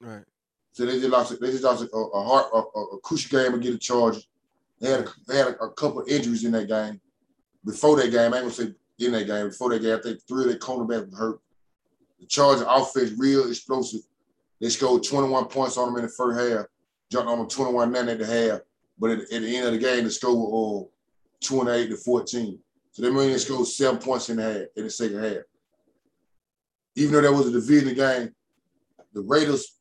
Right. So they just lost. They just lost a, a hard, a, a, a crucial game against the Chargers. They had a, they had a, a couple of injuries in that game. Before that game, I ain't gonna say in that game. Before that game, I think three of their cornerbacks were hurt. The Chargers offense real explosive. They scored 21 points on them in the first half, jumped on them 21 9 at the half. But at, at the end of the game, the score was uh, 28 to 14. So they mean they scored seven points in the half in the second half. Even though that was a division game, the Raiders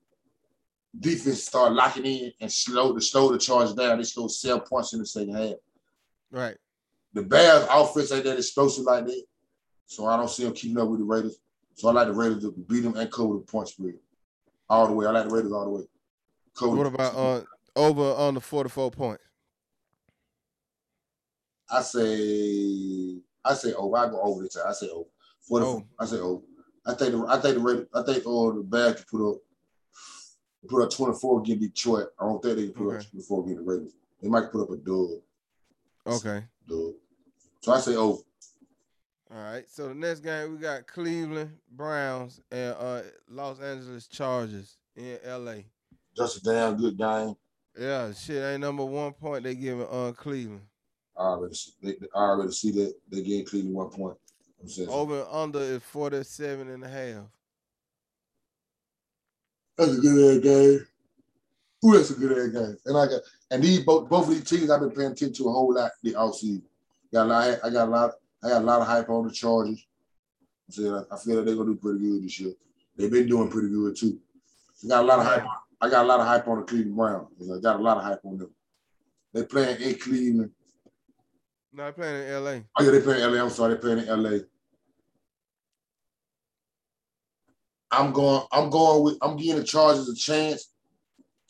defense started locking in and slowed the slow the charge down. They scored seven points in the second half. Right. The Bears offense ain't that explosive like that. So I don't see them keeping up with the Raiders. So I like the Raiders to beat them and cover the point spread. All the way. I like the Raiders all the way. Cover What about uh over on the forty four points? I say I say over. I go over this time. I say over. Oh. I say over. I think the I think the Raiders, I think all the Bears can put up put up 24 against Detroit. I don't think they can put up Okay. 24 against the Raiders. They might put up a dub. Okay. Dub. So I say over. All right. So the next game we got Cleveland Browns and uh Los Angeles Chargers in LA. Just a damn good game. Yeah, shit ain't number one point they giving on Cleveland. I already see, they, I already see that they gave Cleveland one point. I'm Over and under is 47 and a half. that's a good ass game. Ooh, that's a good ass game. And I got and these both both of these teams I've been paying attention to a whole lot the offseason. Got a lot. I got a lot. I got a lot of hype on the Chargers. I, I feel like they're gonna do pretty good this year. They've been doing pretty good too. I got a lot of hype. I got a lot of hype on the Cleveland Browns. I got a lot of hype on them. They playing in Cleveland. No, they playing in LA. Oh yeah, they playing LA. I'm sorry, they playing in LA. I'm going. I'm going with. I'm giving the Chargers a chance.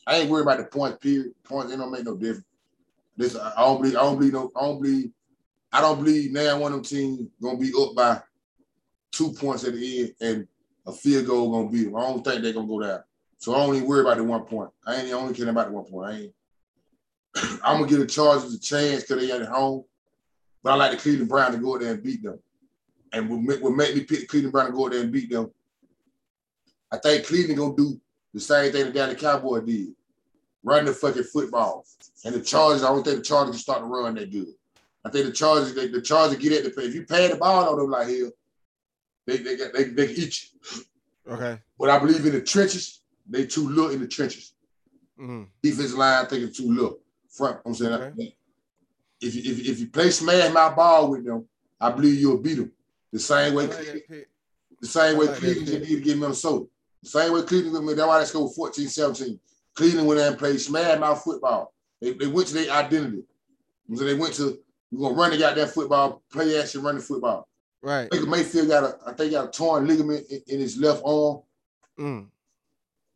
I ain't worried about the points. Period. Points they don't make no difference. This I don't believe. I don't believe. No, I don't believe. I don't believe now one of them teams gonna be up by two points at the end and a field goal gonna them. I don't think they're gonna go down. So I don't even worry about the one point. I ain't only caring about the one point. I ain't. I'm gonna give the Chargers a chance because they at home. But I like the Cleveland Browns to go there and beat them. and will make, will make me pick Cleveland Brown to go there and beat them. I think Cleveland gonna do the same thing that Dallas Cowboy did. Run the fucking football. And the Chargers, I don't think the Chargers can start to run that good. I think the Chargers, they, the Chargers get at the pay. If you pay the ball on them like hell, they they they, they, they eat you. Okay. But I believe in the trenches, they too little in the trenches. Mm-hmm. Defensive line, I think it's too little. Front, I'm saying Okay. if you if, if you play smash my ball with them, I believe you'll beat them. The same way like Cleveland, that the same way like Cleveland need to get Minnesota. The same way Cleveland with me. That's why they scored 14, 17. Cleveland went there and played smash mouth football. They, they went to their identity. So they went to we're gonna run the goddamn football, play action, run the football. Right. Baker Mayfield got a I think got a torn ligament in, in his left arm. Mm.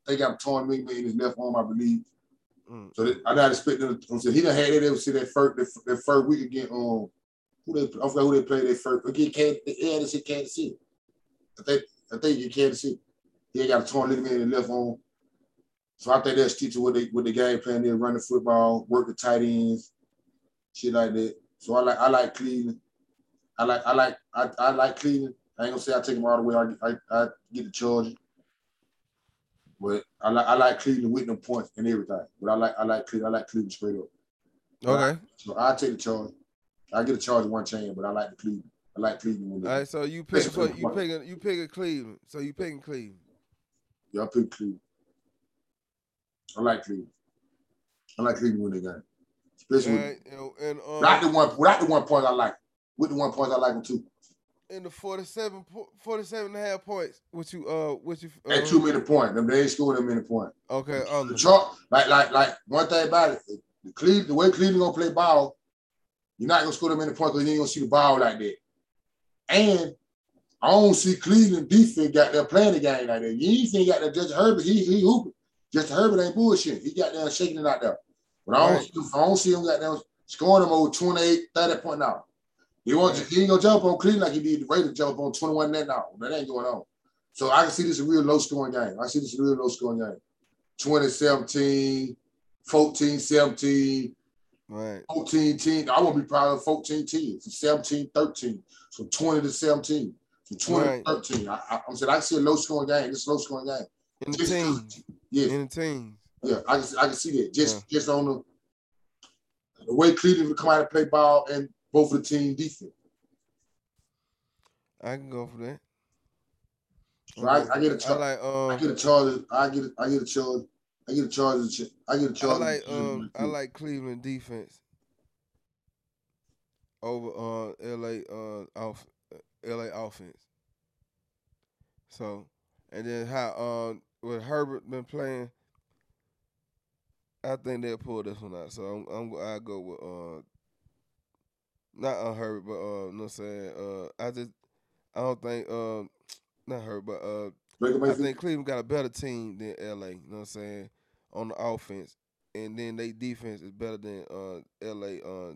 They got a torn ligament in his left arm, I believe. Mm. So that, I not expecting. them to- So he done had that ever see that first that, that first week again. Um, who they I forgot who they played that first again. Kansas, they had to see Kansas City. I think I think you Kansas City. He ain't got a torn ligament in the left arm. So I think they'll stick to what they what the game plan is: run the football, work the tight ends, shit like that. So I like I like Cleveland. I like I like I, I like Cleveland. I ain't gonna say I take them all the way. I, I, I get the Chargers. But I like I like Cleveland with them points and everything. But I like I like Cleveland. I like Cleveland straight up. Okay. So I take the charge. I get a charge one chance, but I like the Cleveland. I like Cleveland. All right. So you pick. So you picking. You picking Cleveland. So you picking Cleveland. Yeah, I pick Cleveland. I like Cleveland. I like Cleveland when they got. With, And, and, and um, without the one without the one point I like. With the one point I like them too. in the 47, 47 and a half points. What you uh what you uh, At two minute point. Them they ain't scored them minute point. Okay, The um chart, like like like one thing about it, the Cleveland, the way Cleveland gonna play ball, you're not gonna score them in the point because you ain't gonna see the ball like that. And I don't see Cleveland defense got there playing the game like that. You ain't think got there Justin Herbert, he he hooping. Justin Herbert ain't bullshit. He got there shaking it out there. But I don't, Right. see, I don't see him scoring them over 28, 30 point now. He won't he ain't gonna jump on Cleveland like he did the Raiders jump on 21 net now. That ain't going on. So I can see this a real low scoring game. I see this a real low scoring game. 2017, 14, 17, right. 14, 10. I won't be proud of 14, 10. From 17, 13. From 20 to 17. From 20 Right. to 13. I, I, I'm saying I see a low scoring game. This low scoring game. In the teams. Yeah, In the teams. Yeah. I can, I can see that. Just just on the the way Cleveland would come out and play ball and both of the team defense. I can go for that. So I, I get a charge. like um I get a charge. I get a, I get a charge. I get a charge. I get a I charge. like um I like Cleveland defense over uh LA uh off LA offense. So and then how um with Herbert been playing, I think they'll pull this one out. So I'm I'm I go with uh not Herbert, but uh you know what I'm saying uh I just I don't think um not Herbert, but uh I think Cleveland got a better team than LA. You know what I'm saying on the offense, and then they defense is better than uh LA uh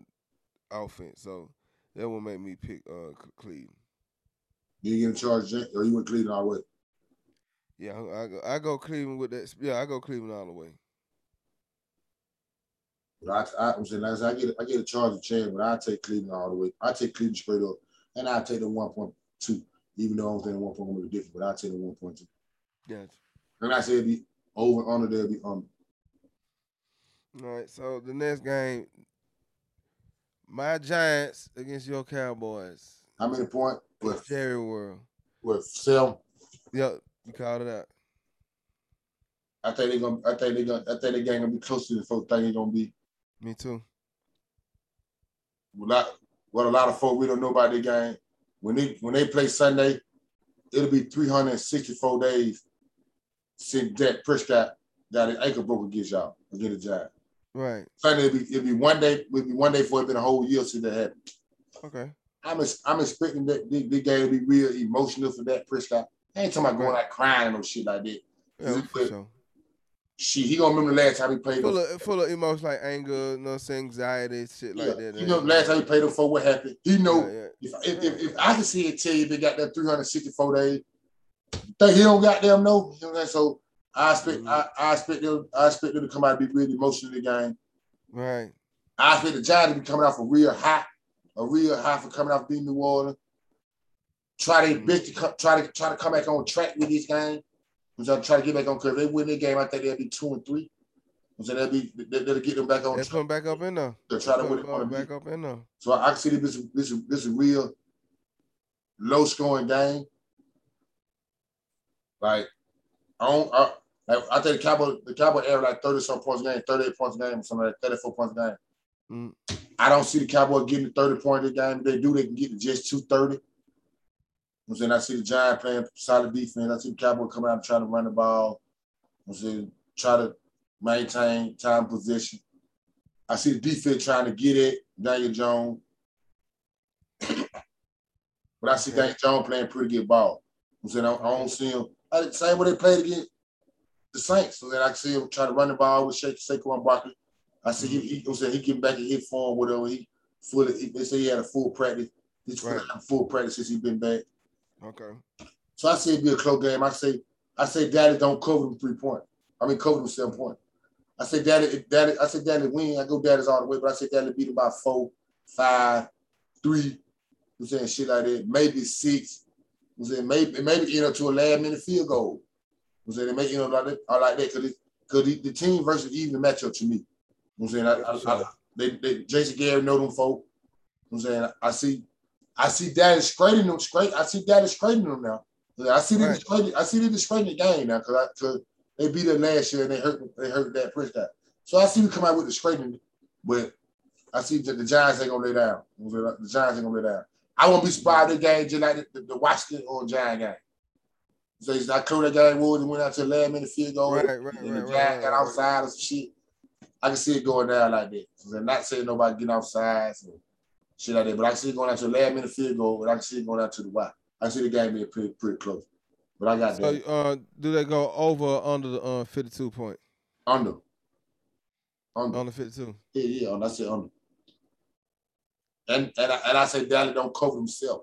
offense. So that will make me pick uh Cleveland. You get a charge, Jen- or you went Cleveland all the way. Yeah, I, I go I go Cleveland with that. Yeah, I go Cleveland all the way. But I, I, I'm saying, like I, said, I get, I get a charge of chance, but I take Cleveland all the way. I take Cleveland straight up, and I take the one point two, even though I don't think the one point different. But I take the one point two. Gotcha. And I said it'd be over under there, be under. All right. So the next game, my Giants against your Cowboys. How many point? With Jerry World. with seven. Yep, you called it out. I think they're gonna. I think they're gonna. I think the game gonna be closer than folks think it's gonna be. Me too. A lot. What a lot of folk we don't know about the game. When they when they play Sunday, it'll be 364 days since Dak Prescott got his ankle broke against y'all against the Giants. Right. Sunday it'll be, it'll be one day. It'll be one day for it been a whole year since that happened. Okay. I'm I'm expecting that the, the game to be real emotional for Dak Prescott. I ain't talking about going out crying or shit like that. Yeah, it sure. Shit, he gonna remember the last time he played. Full of full of emotions like anger, you know, what anxiety, shit like that. you know, last time he played them for what happened. He know Yeah, yeah. if, if, if, if I can see it tell you they got that 364 days, think he don't got them no. You know what I'm saying? So I expect mm-hmm. I, I expect them I expect them to come out and be really emotional in the game. Right. I expect the Giants to be coming off a real high, a real high for coming off beating New Orleans. try their best to mm-hmm. try to try to come back on track with this game. I'm try to get back on. Cause if they win the game, I think they'll be two and three. So they'll be they'll get them back on. They put them back up in there. They'll try to win it back up in there. So I can see this this this is a real low scoring game. Like I don't I, like, I think the Cowboy the Cowboy average like 30 some points a game, 38 points a game, something like 34 points a game. Mm. I don't see the Cowboy getting 30 points a game. If they do, they can get to just 230. I'm saying I see the Giant playing solid defense. I see the Cowboy coming out trying to run the ball. I'm saying try to maintain time position. I see the defense trying to get it, Daniel Jones. but I see Daniel Jones playing pretty good ball. I'm saying I, I don't see him. I, same way they played against the Saints. So then I see him trying to run the ball with Shake Saquon Barkley. I see he, he, I'm saying he getting back in hit form, whatever. He fully, he, they say he had a full practice. He's right. full practice since he's been back. Okay. So I say it'd be a close game. I say, I say, Daddy don't cover them three point. I mean, cover them seven point. I say, Daddy, Daddy, I say, Daddy win. I go Daddy's all the way, but I say, Daddy beat him by four, five, three. I'm saying shit like that. Maybe six. I'm saying maybe maybe end up to a last minute field goal. I'm saying they make you know like that, or like that because because the, the, team versus even matchup to me. I'm saying I, I, I, they, they Jason Garrett know them folk. I'm saying I see I see Dallas scraping them straight. I see Dallas scraping them now. I see them right. I see them scraping the game now because because they beat them last year and they hurt they hurt Dak Prescott. So I see them come out with the scraping, but I see that the Giants ain't gonna lay down. The Giants ain't gonna lay down. I won't be surprised the game just like the, the, the Washington or Giant game. So he's not clear that game wood and went out to the last minute field goal. Right, right, and the right, Giant got outside or some shit. I can see it going down like that. So I'm not saying nobody getting offside. So shit like that. But I see it going out to the last minute field goal, but I can see it going out to the Y. I see the game being pretty pretty close. But I got so, that. Uh, do they go over or under the uh, 52 point? Under. Under. Under 52. Yeah, yeah, I said under. And and I, and I say Dallas don't cover himself.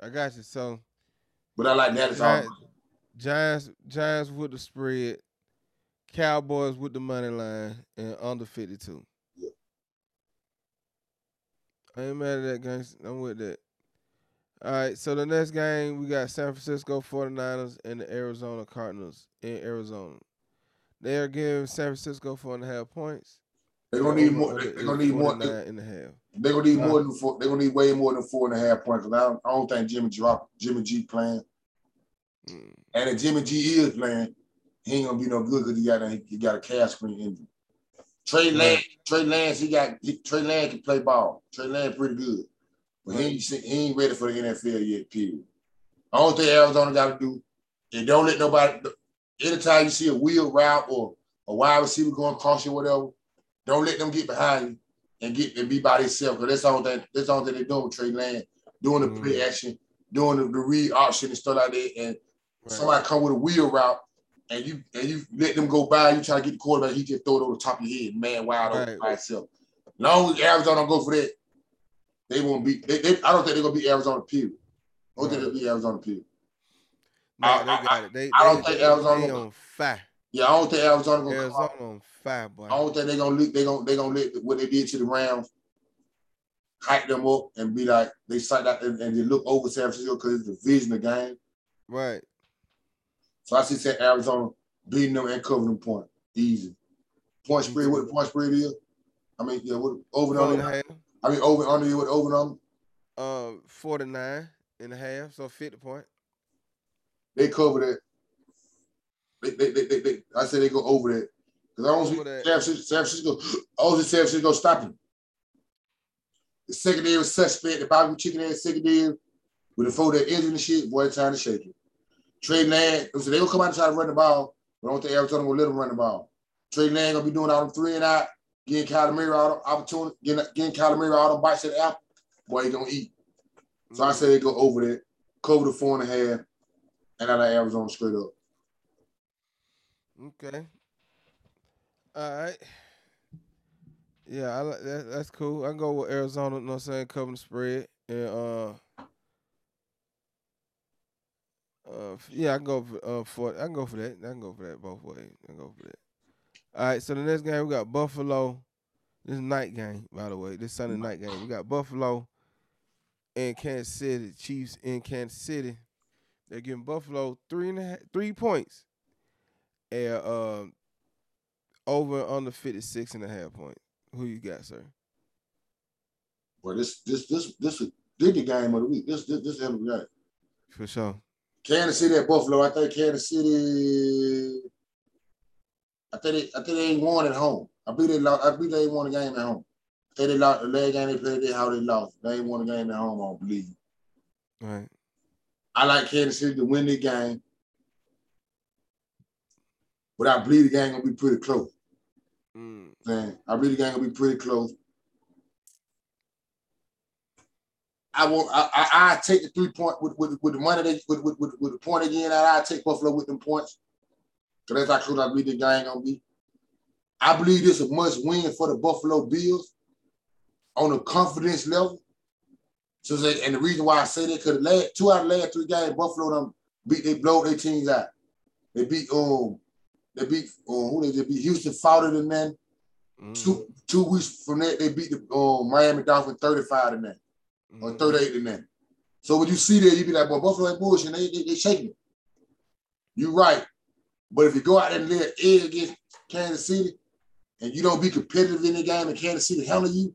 I got you. So But I like Dallas Giants, Giants Giants with the spread, Cowboys with the money line, and under 52. I ain't mad at that, guys. I'm with that. All right, so the next game we got San Francisco 49ers and the Arizona Cardinals in Arizona. They are giving San Francisco four and a half points. They're gonna need more. They're gonna need more. And a half. They're gonna need more than four. They're gonna need way more than four and a half points. I don't, I don't think Jimmy drop Jimmy G playing. Mm. And if Jimmy G is playing, he ain't gonna be no good because he got a he got a calf screen injury. Trey Lance, Trey Lance, he got he, Trey Lance can play ball. Trey Lance pretty good, but he, ain't, he ain't ready for the NFL yet. Period. I don't think Arizona got to do. And don't let nobody. Anytime you see a wheel route or a wide receiver going across you, whatever, don't let them get behind you and get and be by themselves. Because that's all that that's all that they're doing with Trey Lance, doing the mm-hmm. play action, doing the, the read option and stuff like that. And right. somebody come with a wheel route and you and you let them go by, you try to get the quarterback, he just throw it over the top of your head, man, wide right. open by itself. Long as Arizona don't go for that, they won't be. They, they, I don't think they're gonna be Arizona. Period. I don't right. think they'll beat Arizona. Period. No, I, they got it. They, I don't think Arizona they on fire. Yeah, I don't think Arizona gonna Arizona on fire, boy. I don't think they're gonna they gonna they gonna let what they did to the Rams hype them up and be like they sight out and, and they look over San Francisco because it's the vision of the game. Right. So I see say Arizona beating them and covering them point. Easy. Point spread, what the point spread is? I mean, yeah, what over and under? I mean, over under you, what over and under? Um, 49 and a half, so 50 point. They cover that. They, they, they, they, they I say they go over that. Because I don't see San Francisco, San Francisco, I don't see San Francisco stopping. The secondary suspect, the Bobby Chicken ass secondary, with the four that injured and shit, boy, time to shake it. Trey Lance, so they gonna come out and try to run the ball, but I don't think Arizona will let them run the ball. Trey Lance gonna be doing all them three and out, getting Kyler Murray all the opportunity, getting, getting Kyler Murray all the bites at the apple. Boy, he gonna eat. So I say they go over that, cover the four and a half, and out of Arizona straight up. Okay. All right. Yeah, I like that. That's cool. I can go with Arizona. You know what I'm saying? Covering the spread and uh uh, yeah, I can go for, uh, for I can go for that. I can go for that both ways. I can go for that. All right, so the next game we got Buffalo. This night game, by the way. This Sunday night game. We got Buffalo and Kansas City, Chiefs in Kansas City. They're giving Buffalo three and a half, three points. And um, over on the 56 and a half point. Who you got, sir? Well, this this this this is the game of the week. This this this of game. For sure. Kansas City at Buffalo. I think Kansas City. I think they, I think they ain't won at home. I believe they lost. I believe they ain't won a game at home. I think they lost the last game they played. They how they lost. They ain't won a game at home. I don't believe. Right. I like Kansas City to win the game, but I believe the game gonna be pretty close. Mm. Man, I believe the game gonna be pretty close. I will. I, I, I take the three point with, with, with the money they with, with, with, with the point again. I, I take Buffalo with them points. Cause that's how close I believe the game gonna be. I believe this is a must win for the Buffalo Bills on a confidence level. So they, and the reason why I say that because last two out of the last three games, Buffalo them beat they blow their teams out. They beat um they beat um, who they, they beat Houston fought than them. Mm. Two two weeks from that, they beat the uh, Miami Dolphins 35 to that or Mm. 38 to that. So when you see that, you be like, well, Buffalo ain't bullshit. They, they, they shaking it. You're right. But if you go out there and an egg against Kansas City and you don't be competitive in the game and Kansas City handle you,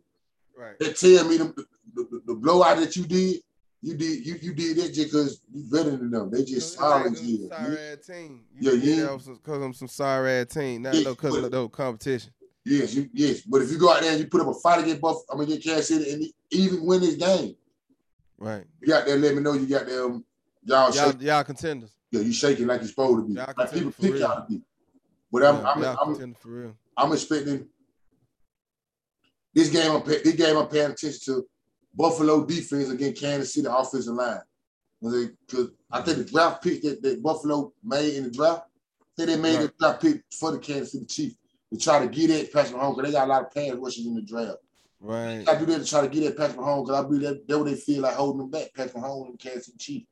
Right. that tell me the, the, the, blowout that you did, you did you, you did that just because you better than them. They just sorry you. Sorry team. Yeah, You did yeah. because I'm some sorry ass team, not Yeah, no because of no competition. Yes, you, yes. But if you go out there and you put up a fight against Buff, I mean, against Kansas City and even win this game, Right. you got there. Let me know you got them. Um, y'all, Y'all, shake, y'all contenders. yeah, you shaking like you're supposed to be. Y'all Like people pick y'all to be. But I'm, Yeah, I'm, y'all I'm, contenders for real. I'm expecting this game. I'm this game. I'm paying attention to Buffalo defense against Kansas City offensive line. Because I think the draft pick that, that Buffalo made in the draft, I think they made Right. the draft pick for the Kansas City Chiefs to try to get at Patrick Mahomes because they got a lot of pass rushers in the draft. Right. I do that to try to get at Patrick Mahomes because I believe that that's what they feel like holding them back, Patrick Mahomes and Kansas City Chiefs.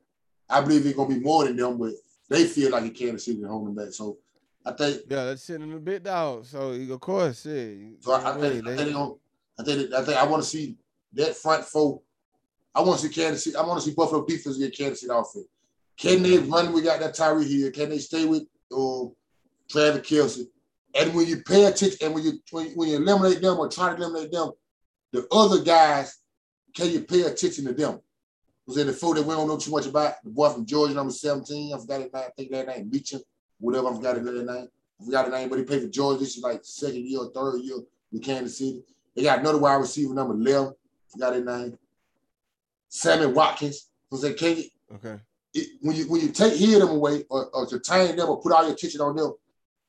I believe it's gonna be more than them, but they feel like it Kansas City holding them back. So I think Yeah, that's shit in the big dog. So of course, shit. So I, I think I think they gonna, I think I think I want to see that front four. I want to see Kansas City. I want to see Buffalo defense get Kansas City offense. Can they run? We got that Tyreek Hill. Can they stay with um, Travis Kelce? And when you pay attention, and when you when, you- when you eliminate them or try to eliminate them, the other guys, can you pay attention to them? Was in the four that we don't know too much about. The boy from Georgia, number 17. I forgot his name. I think that name, Beecham, whatever. I forgot his name. I forgot his name, but he played for Georgia. This is like second year or third year with Kansas City. They got another wide receiver, number 11. Forgot his name. Sammy Watkins. Was that can you, Okay. it, when you when you take hear them away or, or contain them or put all your attention on them,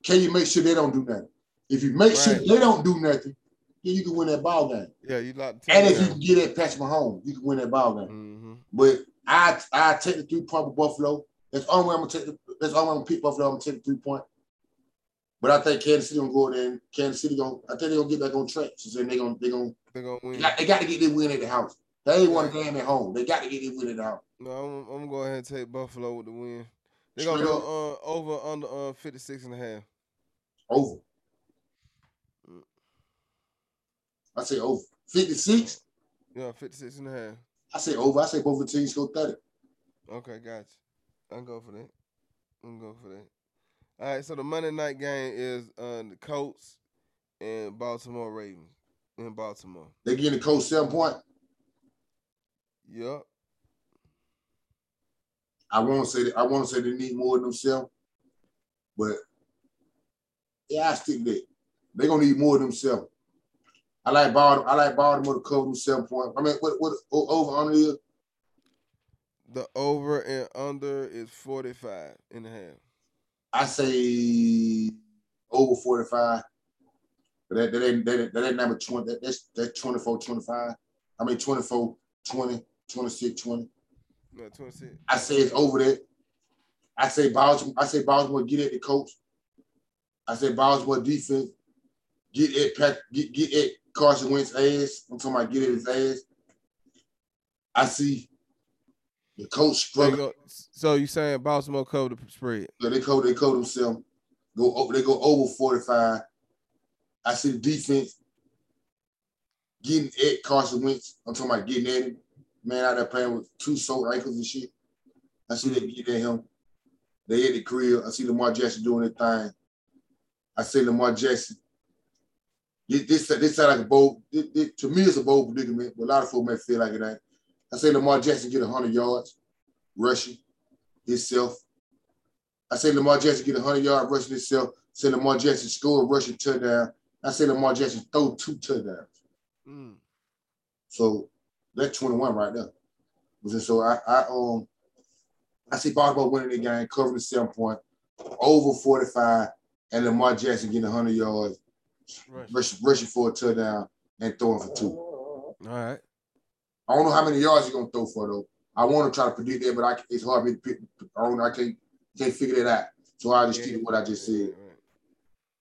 can you make sure they don't do nothing? If you make sure they don't do nothing, then you can win that ball game. Yeah, you the And if you can get at Patrick Mahomes, you can win that ball game. Mm-hmm. But I I take the three point with Buffalo. That's the only way I'm gonna take the that's the only I'm gonna pick Buffalo. I'm gonna take the three point. But I think Kansas City gonna go there and Kansas City gonna I think they're gonna get back on track. So then they gonna they gonna They're gonna they win. got, they got to get their win at the house. They ain't won a game at home. They got to get their win at the house. No, I'm, I'm gonna go ahead and take Buffalo with the win. They're gonna go uh, over under uh, 56 and a half. Over. I say over. 56. Yeah, 56 and a half. I say over. I say both the teams go 30. Okay, gotcha. I'll go for that. I'm go for that. All right, so the Monday night game is uh, the Colts and Baltimore Ravens in Baltimore. They getting the Colts seven point. Yup. I won't say that I want to say they need more than themselves, but yeah, I stick that. They're gonna need more than themselves. I like Baltimore. I like Baltimore to cover them seven point. I mean, what what over under is? The over and under is 45 and a half. I say over 45. But that, that ain't that, ain't- that ain't number 20. That, that's that's 24, 25. I mean 24, 20, 26, 20. No, 26. I say it's over there. I say Baltimore. I say Baltimore get at the Colts. I say Baltimore defense get at Pat, get get at Carson Wentz ass. I'm talking about get at his ass. I see the Colts struggle. so you saying Baltimore cover the spread? Yeah, they code they code themselves. Go over. They go over 45. I see the defense getting at Carson Wentz. I'm talking about getting at him. Man out there playing with two sore ankles and shit. I see they get at him. They hit the crib. I see Lamar Jackson doing their thing. I see Lamar Jackson. This this sound like a bold. To me, it's a bold predicament, but a lot of folks may feel like it ain't. I say Lamar Jackson get 100 yards rushing himself. I say Lamar Jackson get 100 yards rushing himself. I say Lamar Jackson score a rushing touchdown. I say Lamar Jackson throw two touchdowns. Mm. So that's 21 right there. So I, I um I see Baltimore winning the game, covering the seven point, over 45, and Lamar Jackson getting 100 yards, rushing, rushing for a touchdown, and throwing for two. All right. I don't know how many yards he's gonna throw for though. I want to try to predict that, but I, it's hard for me to pick. I don't. I can't can't figure that out. So I just yeah, stick what I just said.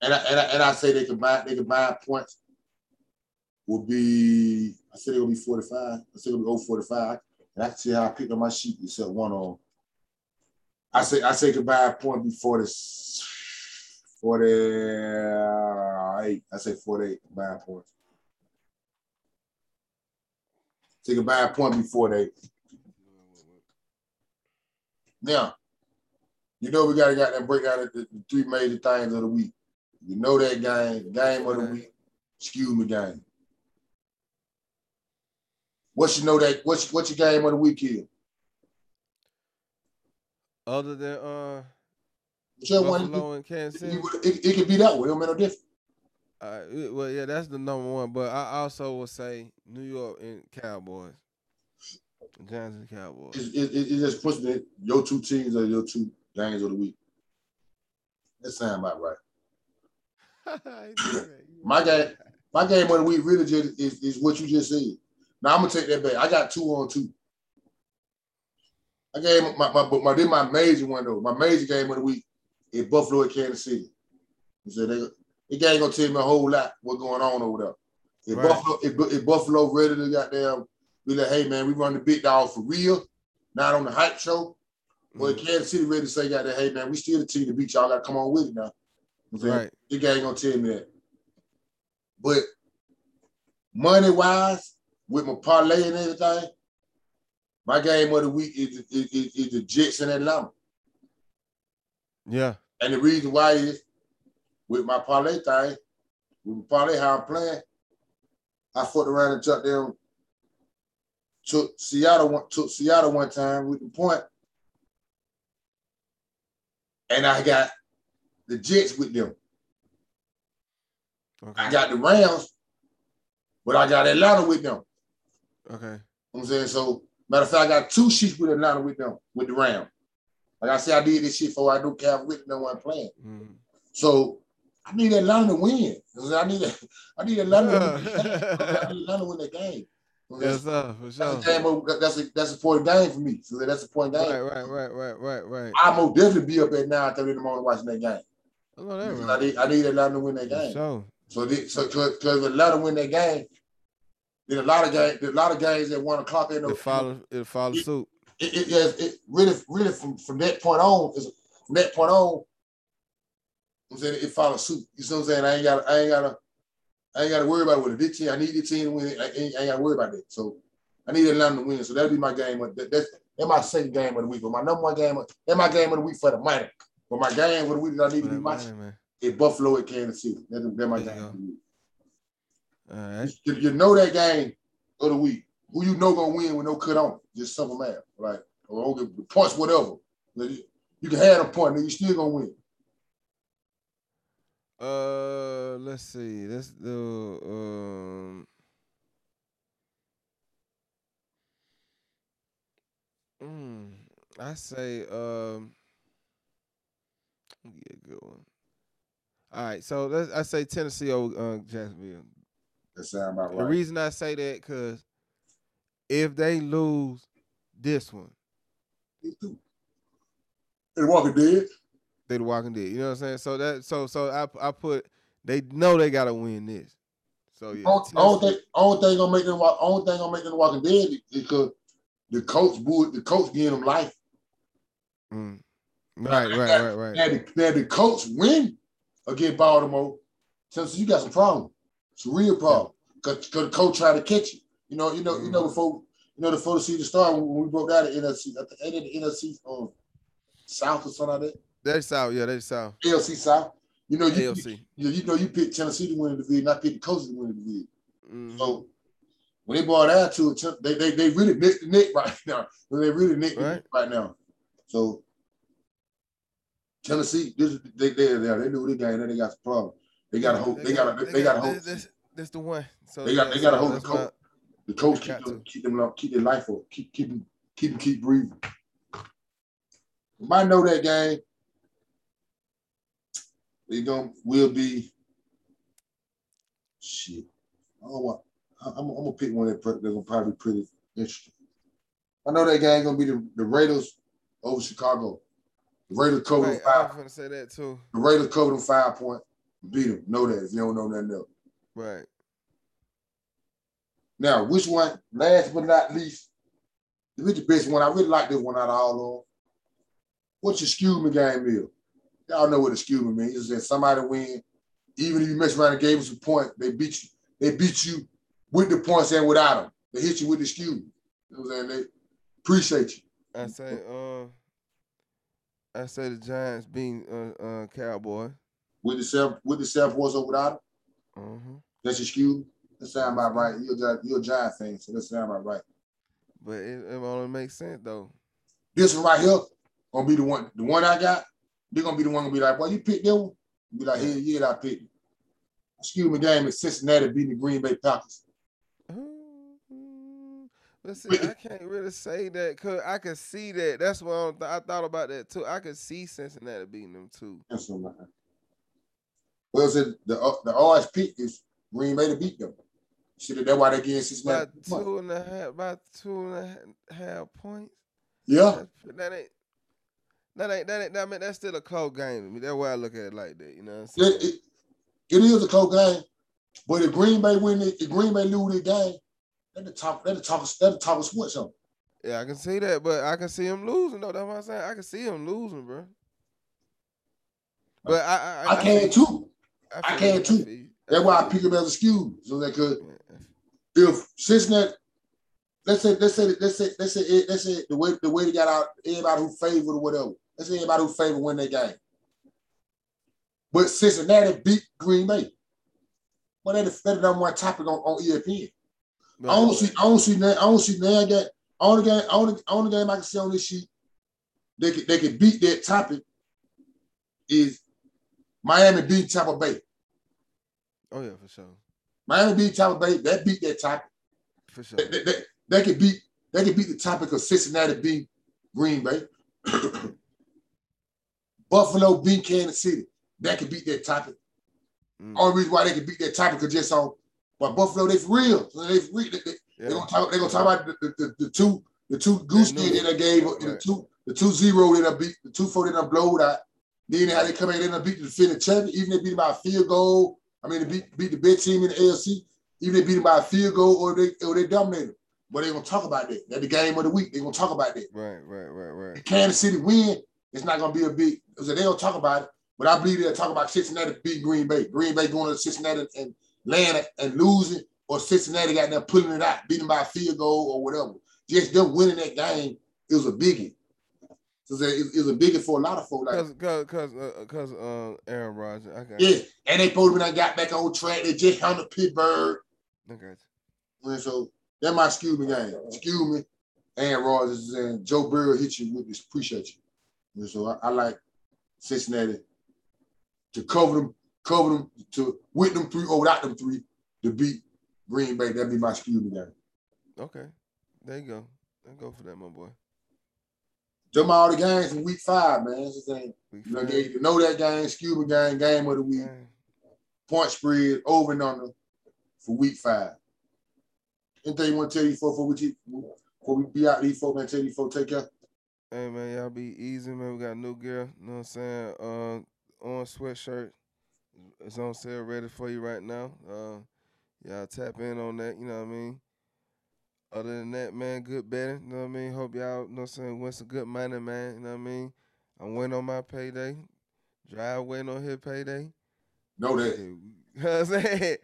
And I, and I, and I say they combine they combine points will be. I said it will be forty five. I said it will be oh, over forty five. And I can see how I picked up my sheet except one on. I say I say combined point before this 48. I say 48 combined points. Take a bad point before they. Now, you know we gotta got that break out of the, the, three major things of the week. You know that game, game of the week, excuse me, game. What you know that what's what's your game of the week here? Other than uh Whichever Buffalo one, and Kansas. It, it, it, could be that way. It don't make no difference. Uh, well, yeah, that's the number one. But I also will say New York and Cowboys. Giants and Cowboys. It, it, it, just puts me your two teams are your two games of the week. That sounds about right. my game, my game of the week really just is, is what you just said. Now I'm gonna take that back. I got two on two. I gave my my my, my did my major one though. My major game of the week is Buffalo at Kansas City. So they it ain't gonna tell me a whole lot what's going on over there. If right. Buffalo, if, if, Buffalo ready to goddamn be like, hey man, we run the big dog for real, not on the hype show. Well, mm-hmm. Kansas City ready to say, goddamn, hey man, we still the team to beat y'all. Got to come on with it now. Right. The ain't gonna tell me that. But money wise, with my parlay and everything, my game of the week is, is, is, is the Jets in Atlanta. Yeah. And the reason why is with my parlay thing, with my parlay how I'm playing, I fought around and took them took Seattle one took Seattle one time with the point. And I got the Jets with them. Okay. I got the Rams, but I got Atlanta with them. Okay. I'm saying so. Matter of fact, I got two sheets with Atlanta with them with the Rams. Like I said, I did this shit for I don't care with no one playing. Mm-hmm. So I need Atlanta to win. I need I need Atlanta. To win. I need Atlanta to win the game. Yes, sir, for sure. That's a, game, that's a that's a point game for me. So that's a point game. Right, right, right, right, right, right. I'm gonna definitely be up at nine thirty in the morning watching that game. Oh, that right. I need I need Atlanta to win that game. So the, so because Atlanta win that game, then a lot of games, a lot of games at one o'clock in the it follow it follow suit. It, it, it, it really really from from that point on is from that point on I'm saying it follows suit. You see what I'm saying? I ain't got I ain't gotta I ain't gotta worry about what this team. I need the team to win. I ain't, I ain't gotta worry about that. So I need Atlanta to win. So that'll be my game. That, that's that's my second game of the week. But my number one game, that's my game of the week for the money. But my game of the week that I need to be watching is Buffalo at Kansas City. That's, that's my game the. All right. You, you, know that game of the week. Who you know gonna win with no cut on? Just simple math. Like or points, whatever. You can have a point, and you still gonna win. Uh, let's see. Let's do um. Mm, I say um. Get a good one. All right, so let's. I say Tennessee over uh, Jacksonville. That sound about right. The reason I say that because if they lose this one, they walking dead they the Walking Dead. You know what I'm saying? So that so so I I put they know they gotta win this. So yeah. Only thing, only thing gonna make them only thing gonna make them Walking Dead is because the coach would the coach giving them life. Mm. Right, right, right, right. Now the, now the Colts win against Baltimore. So you got some problem. It's a real problem. Cause, cause the Colts try to catch you. You know, you know, mm-hmm. you know mm-hmm. before You know, the photo season started when we broke out of NFC at the end of the NFC um, South or something like that. That's South, yeah, that's South. AFC South. You know, you, AFC. you, you know, you picked Tennessee to win the division, not picked the Colts to win the division. Mhm. So when they brought out to it, they they they really nicked the Nick right now. They really nicked the Right. Nick right now. So Tennessee, this is they they there. They knew they got they got some problem. They got to hold. They got to they got to hold. This, this, this the one. So They got- they gotta so hold the that's coat. The coach keep them, keep them up, keep their life up, keep keep them keep them keep breathing. Might know that game. They gonna will be shit. I don't want. I- I'm, I'm gonna pick one that they're gonna probably be pretty interesting. I know that game gonna be the, the Raiders over Chicago. The Raiders cover them Right, I was gonna say that too. The Raiders cover them five point. Beat them. Know that if you don't know nothing else. Right. Now, which one, last but not least, this is the best one. I really like this one out of all of them. What's your me game is? Y'all know what a me means. It's that somebody win, even if you mess around and gave us a point, they beat you. They beat you with the points and without them. They hit you with the skew. You know what I'm saying? They appreciate you. I say, uh, I say the Giants being uh, uh Cowboy. With the self, with the self force or without them. hmm That's your skew. That sound about right. You're you're a Giant fan, so that sound about right. But it, it only makes sense though. This one right here gonna be the one. The one I got, they're gonna be the one gonna be like, "Well, you picked that one." Be like, "Hell yeah, I picked it." Excuse me, game is Cincinnati beating the Green Bay Packers. Mm, But see, I can't really say that because I could see that. That's what I'm th- I thought about that too. I could see Cincinnati beating them too. That's what. Well, said the uh, the pick is Green Bay to beat them. See that that's why they getting Cincinnati. About two and a half, about two and a ha- half points. Yeah, That's- That ain't. That ain't that ain't that mean that's still a close game to me. That's why I look at it like that. You know what I'm saying? it, it, it is a close game, but if Green Bay win it, if Green Bay lose the game, let the talk, let the talk, let the talk of sports on. Yeah, I can see that, but I can see him losing though. That's what I'm saying. I can see him losing, bro. But I I, I can too. I feel can too. That's why I pick them as a skew, so they could. if Cincinnati, let's say, let's say, let's say, let's say, let's say the way the way they got out, everybody who favored or whatever. Let's say everybody who favored win their game. But Cincinnati beat Green Bay. Well, that's the number one topic on, on ESPN. But- I don't see, I don't see, I don't see now that only game, only, only game I can see on this sheet. They could, they could beat that topic. Is Miami beat Tampa Bay? Oh yeah, for sure, Miami beat Tampa Bay. That beat that topic. for sure. They, they, they- they could beat they could beat the topic of Cincinnati beat Green Bay. Buffalo beat Kansas City. That could beat that topic. Mm. Only reason why they could beat that topic is just on but Buffalo, they for real. So they for real. They, they, Yeah. are gonna talk, they gonna talk about the, the, the, the two the two goose They that I gave Right. the two the two zero that I beat the two four that I blowed out. Then how they come in, done beat the defending champion, even they beat them by a field goal. I mean, they beat, beat the big team in the AFC, even they beat them by a field goal or they or they dominated. them. But they're gonna talk about that. That's the game of the week. They're gonna talk about that. Right, right, right, right. If Kansas City win, it's not gonna be a big. So they don't talk about it. But I believe they'll talk about Cincinnati beat Green Bay. Green Bay going to Cincinnati and laying and losing, or Cincinnati got there pulling it out, beating by a field goal or whatever. Just them winning that game, it was a biggie. So it it a biggie for a lot of folks. Like, Cause, cause, cause, uh, cause, um, Aaron Rodgers. I got, yeah, and they supposed to be done got back on track. They just handled Pittsburgh. I got you. And so that my excuse me game. Excuse me, Aaron Rodgers and Joe Burrow hit you with this. Appreciate you. And so I, I like Cincinnati to cover them, cover them to with them three or without them three to beat Green Bay. That'd be my excuse me game. Okay, there you go. I go for that, my boy. Them all the games in week five, man. That's the thing. You know, fine. you know that game, me game, game of the week, point spread, over and under for week five. Anything you want to tell you for before we, before we be out these folks, man, tell you folks, take care. Hey man, y'all be easy, man. We got new gear. You know what I'm saying? Uh, on sweatshirt. It's on sale, ready for you right now. Uh, y'all tap in on that. You know what I mean? Other than that, man, good betting. You know what I mean? Hope y'all, you know what I'm saying, win some good money, man. You know what I mean? I'm waiting on my payday. Drive waiting on his payday. Know that. You know what I'm saying?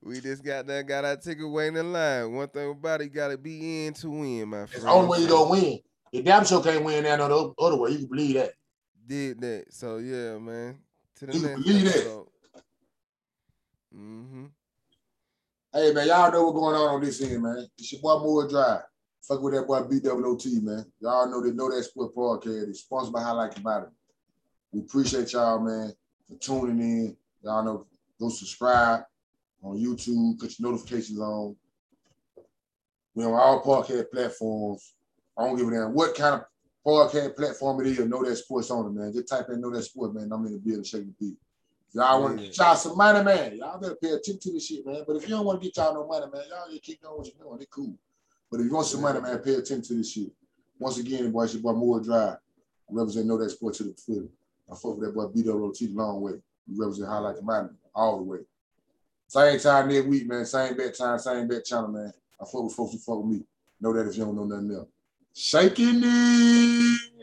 we just got that got our ticket waiting in line. One thing about it, you gotta be in to win, my friend. It's the only way you gonna win. You damn sure can't win that no other way. You can believe that. Did that. So yeah, man. To the You next believe that? Mm-hmm. Hey man, y'all know what's going on on this end, man. It's your boy Moore Drive. Fuck with that boy BWOT, man. Y'all know they know that sport podcast. It's sponsored by Highlight Commodity. We appreciate y'all, man, for tuning in. Y'all know go subscribe on YouTube, put your notifications on. We on all podcast platforms. I don't give a damn what kind of podcast platform it is. Know that sports on it, man. Just type in know that sport, man. I'm in the building shaking the beat. Y'all want to get y'all some money, man. Y'all better pay attention to this shit, man. But if you don't want to get y'all no money, man, y'all just keep doing what you're doing. It cool. But if you want some money, man, pay attention to this shit. Once again, boy, it's your boy Moore Drive. I represent Know That Sport to the foot. I fuck with that boy BWOT the long way. We represent Highlight Commodity all the way. Same time next week, man. Same bet time, same bet channel, man. I fuck with folks who fuck with me. Know that if you don't know nothing else. Shaking it.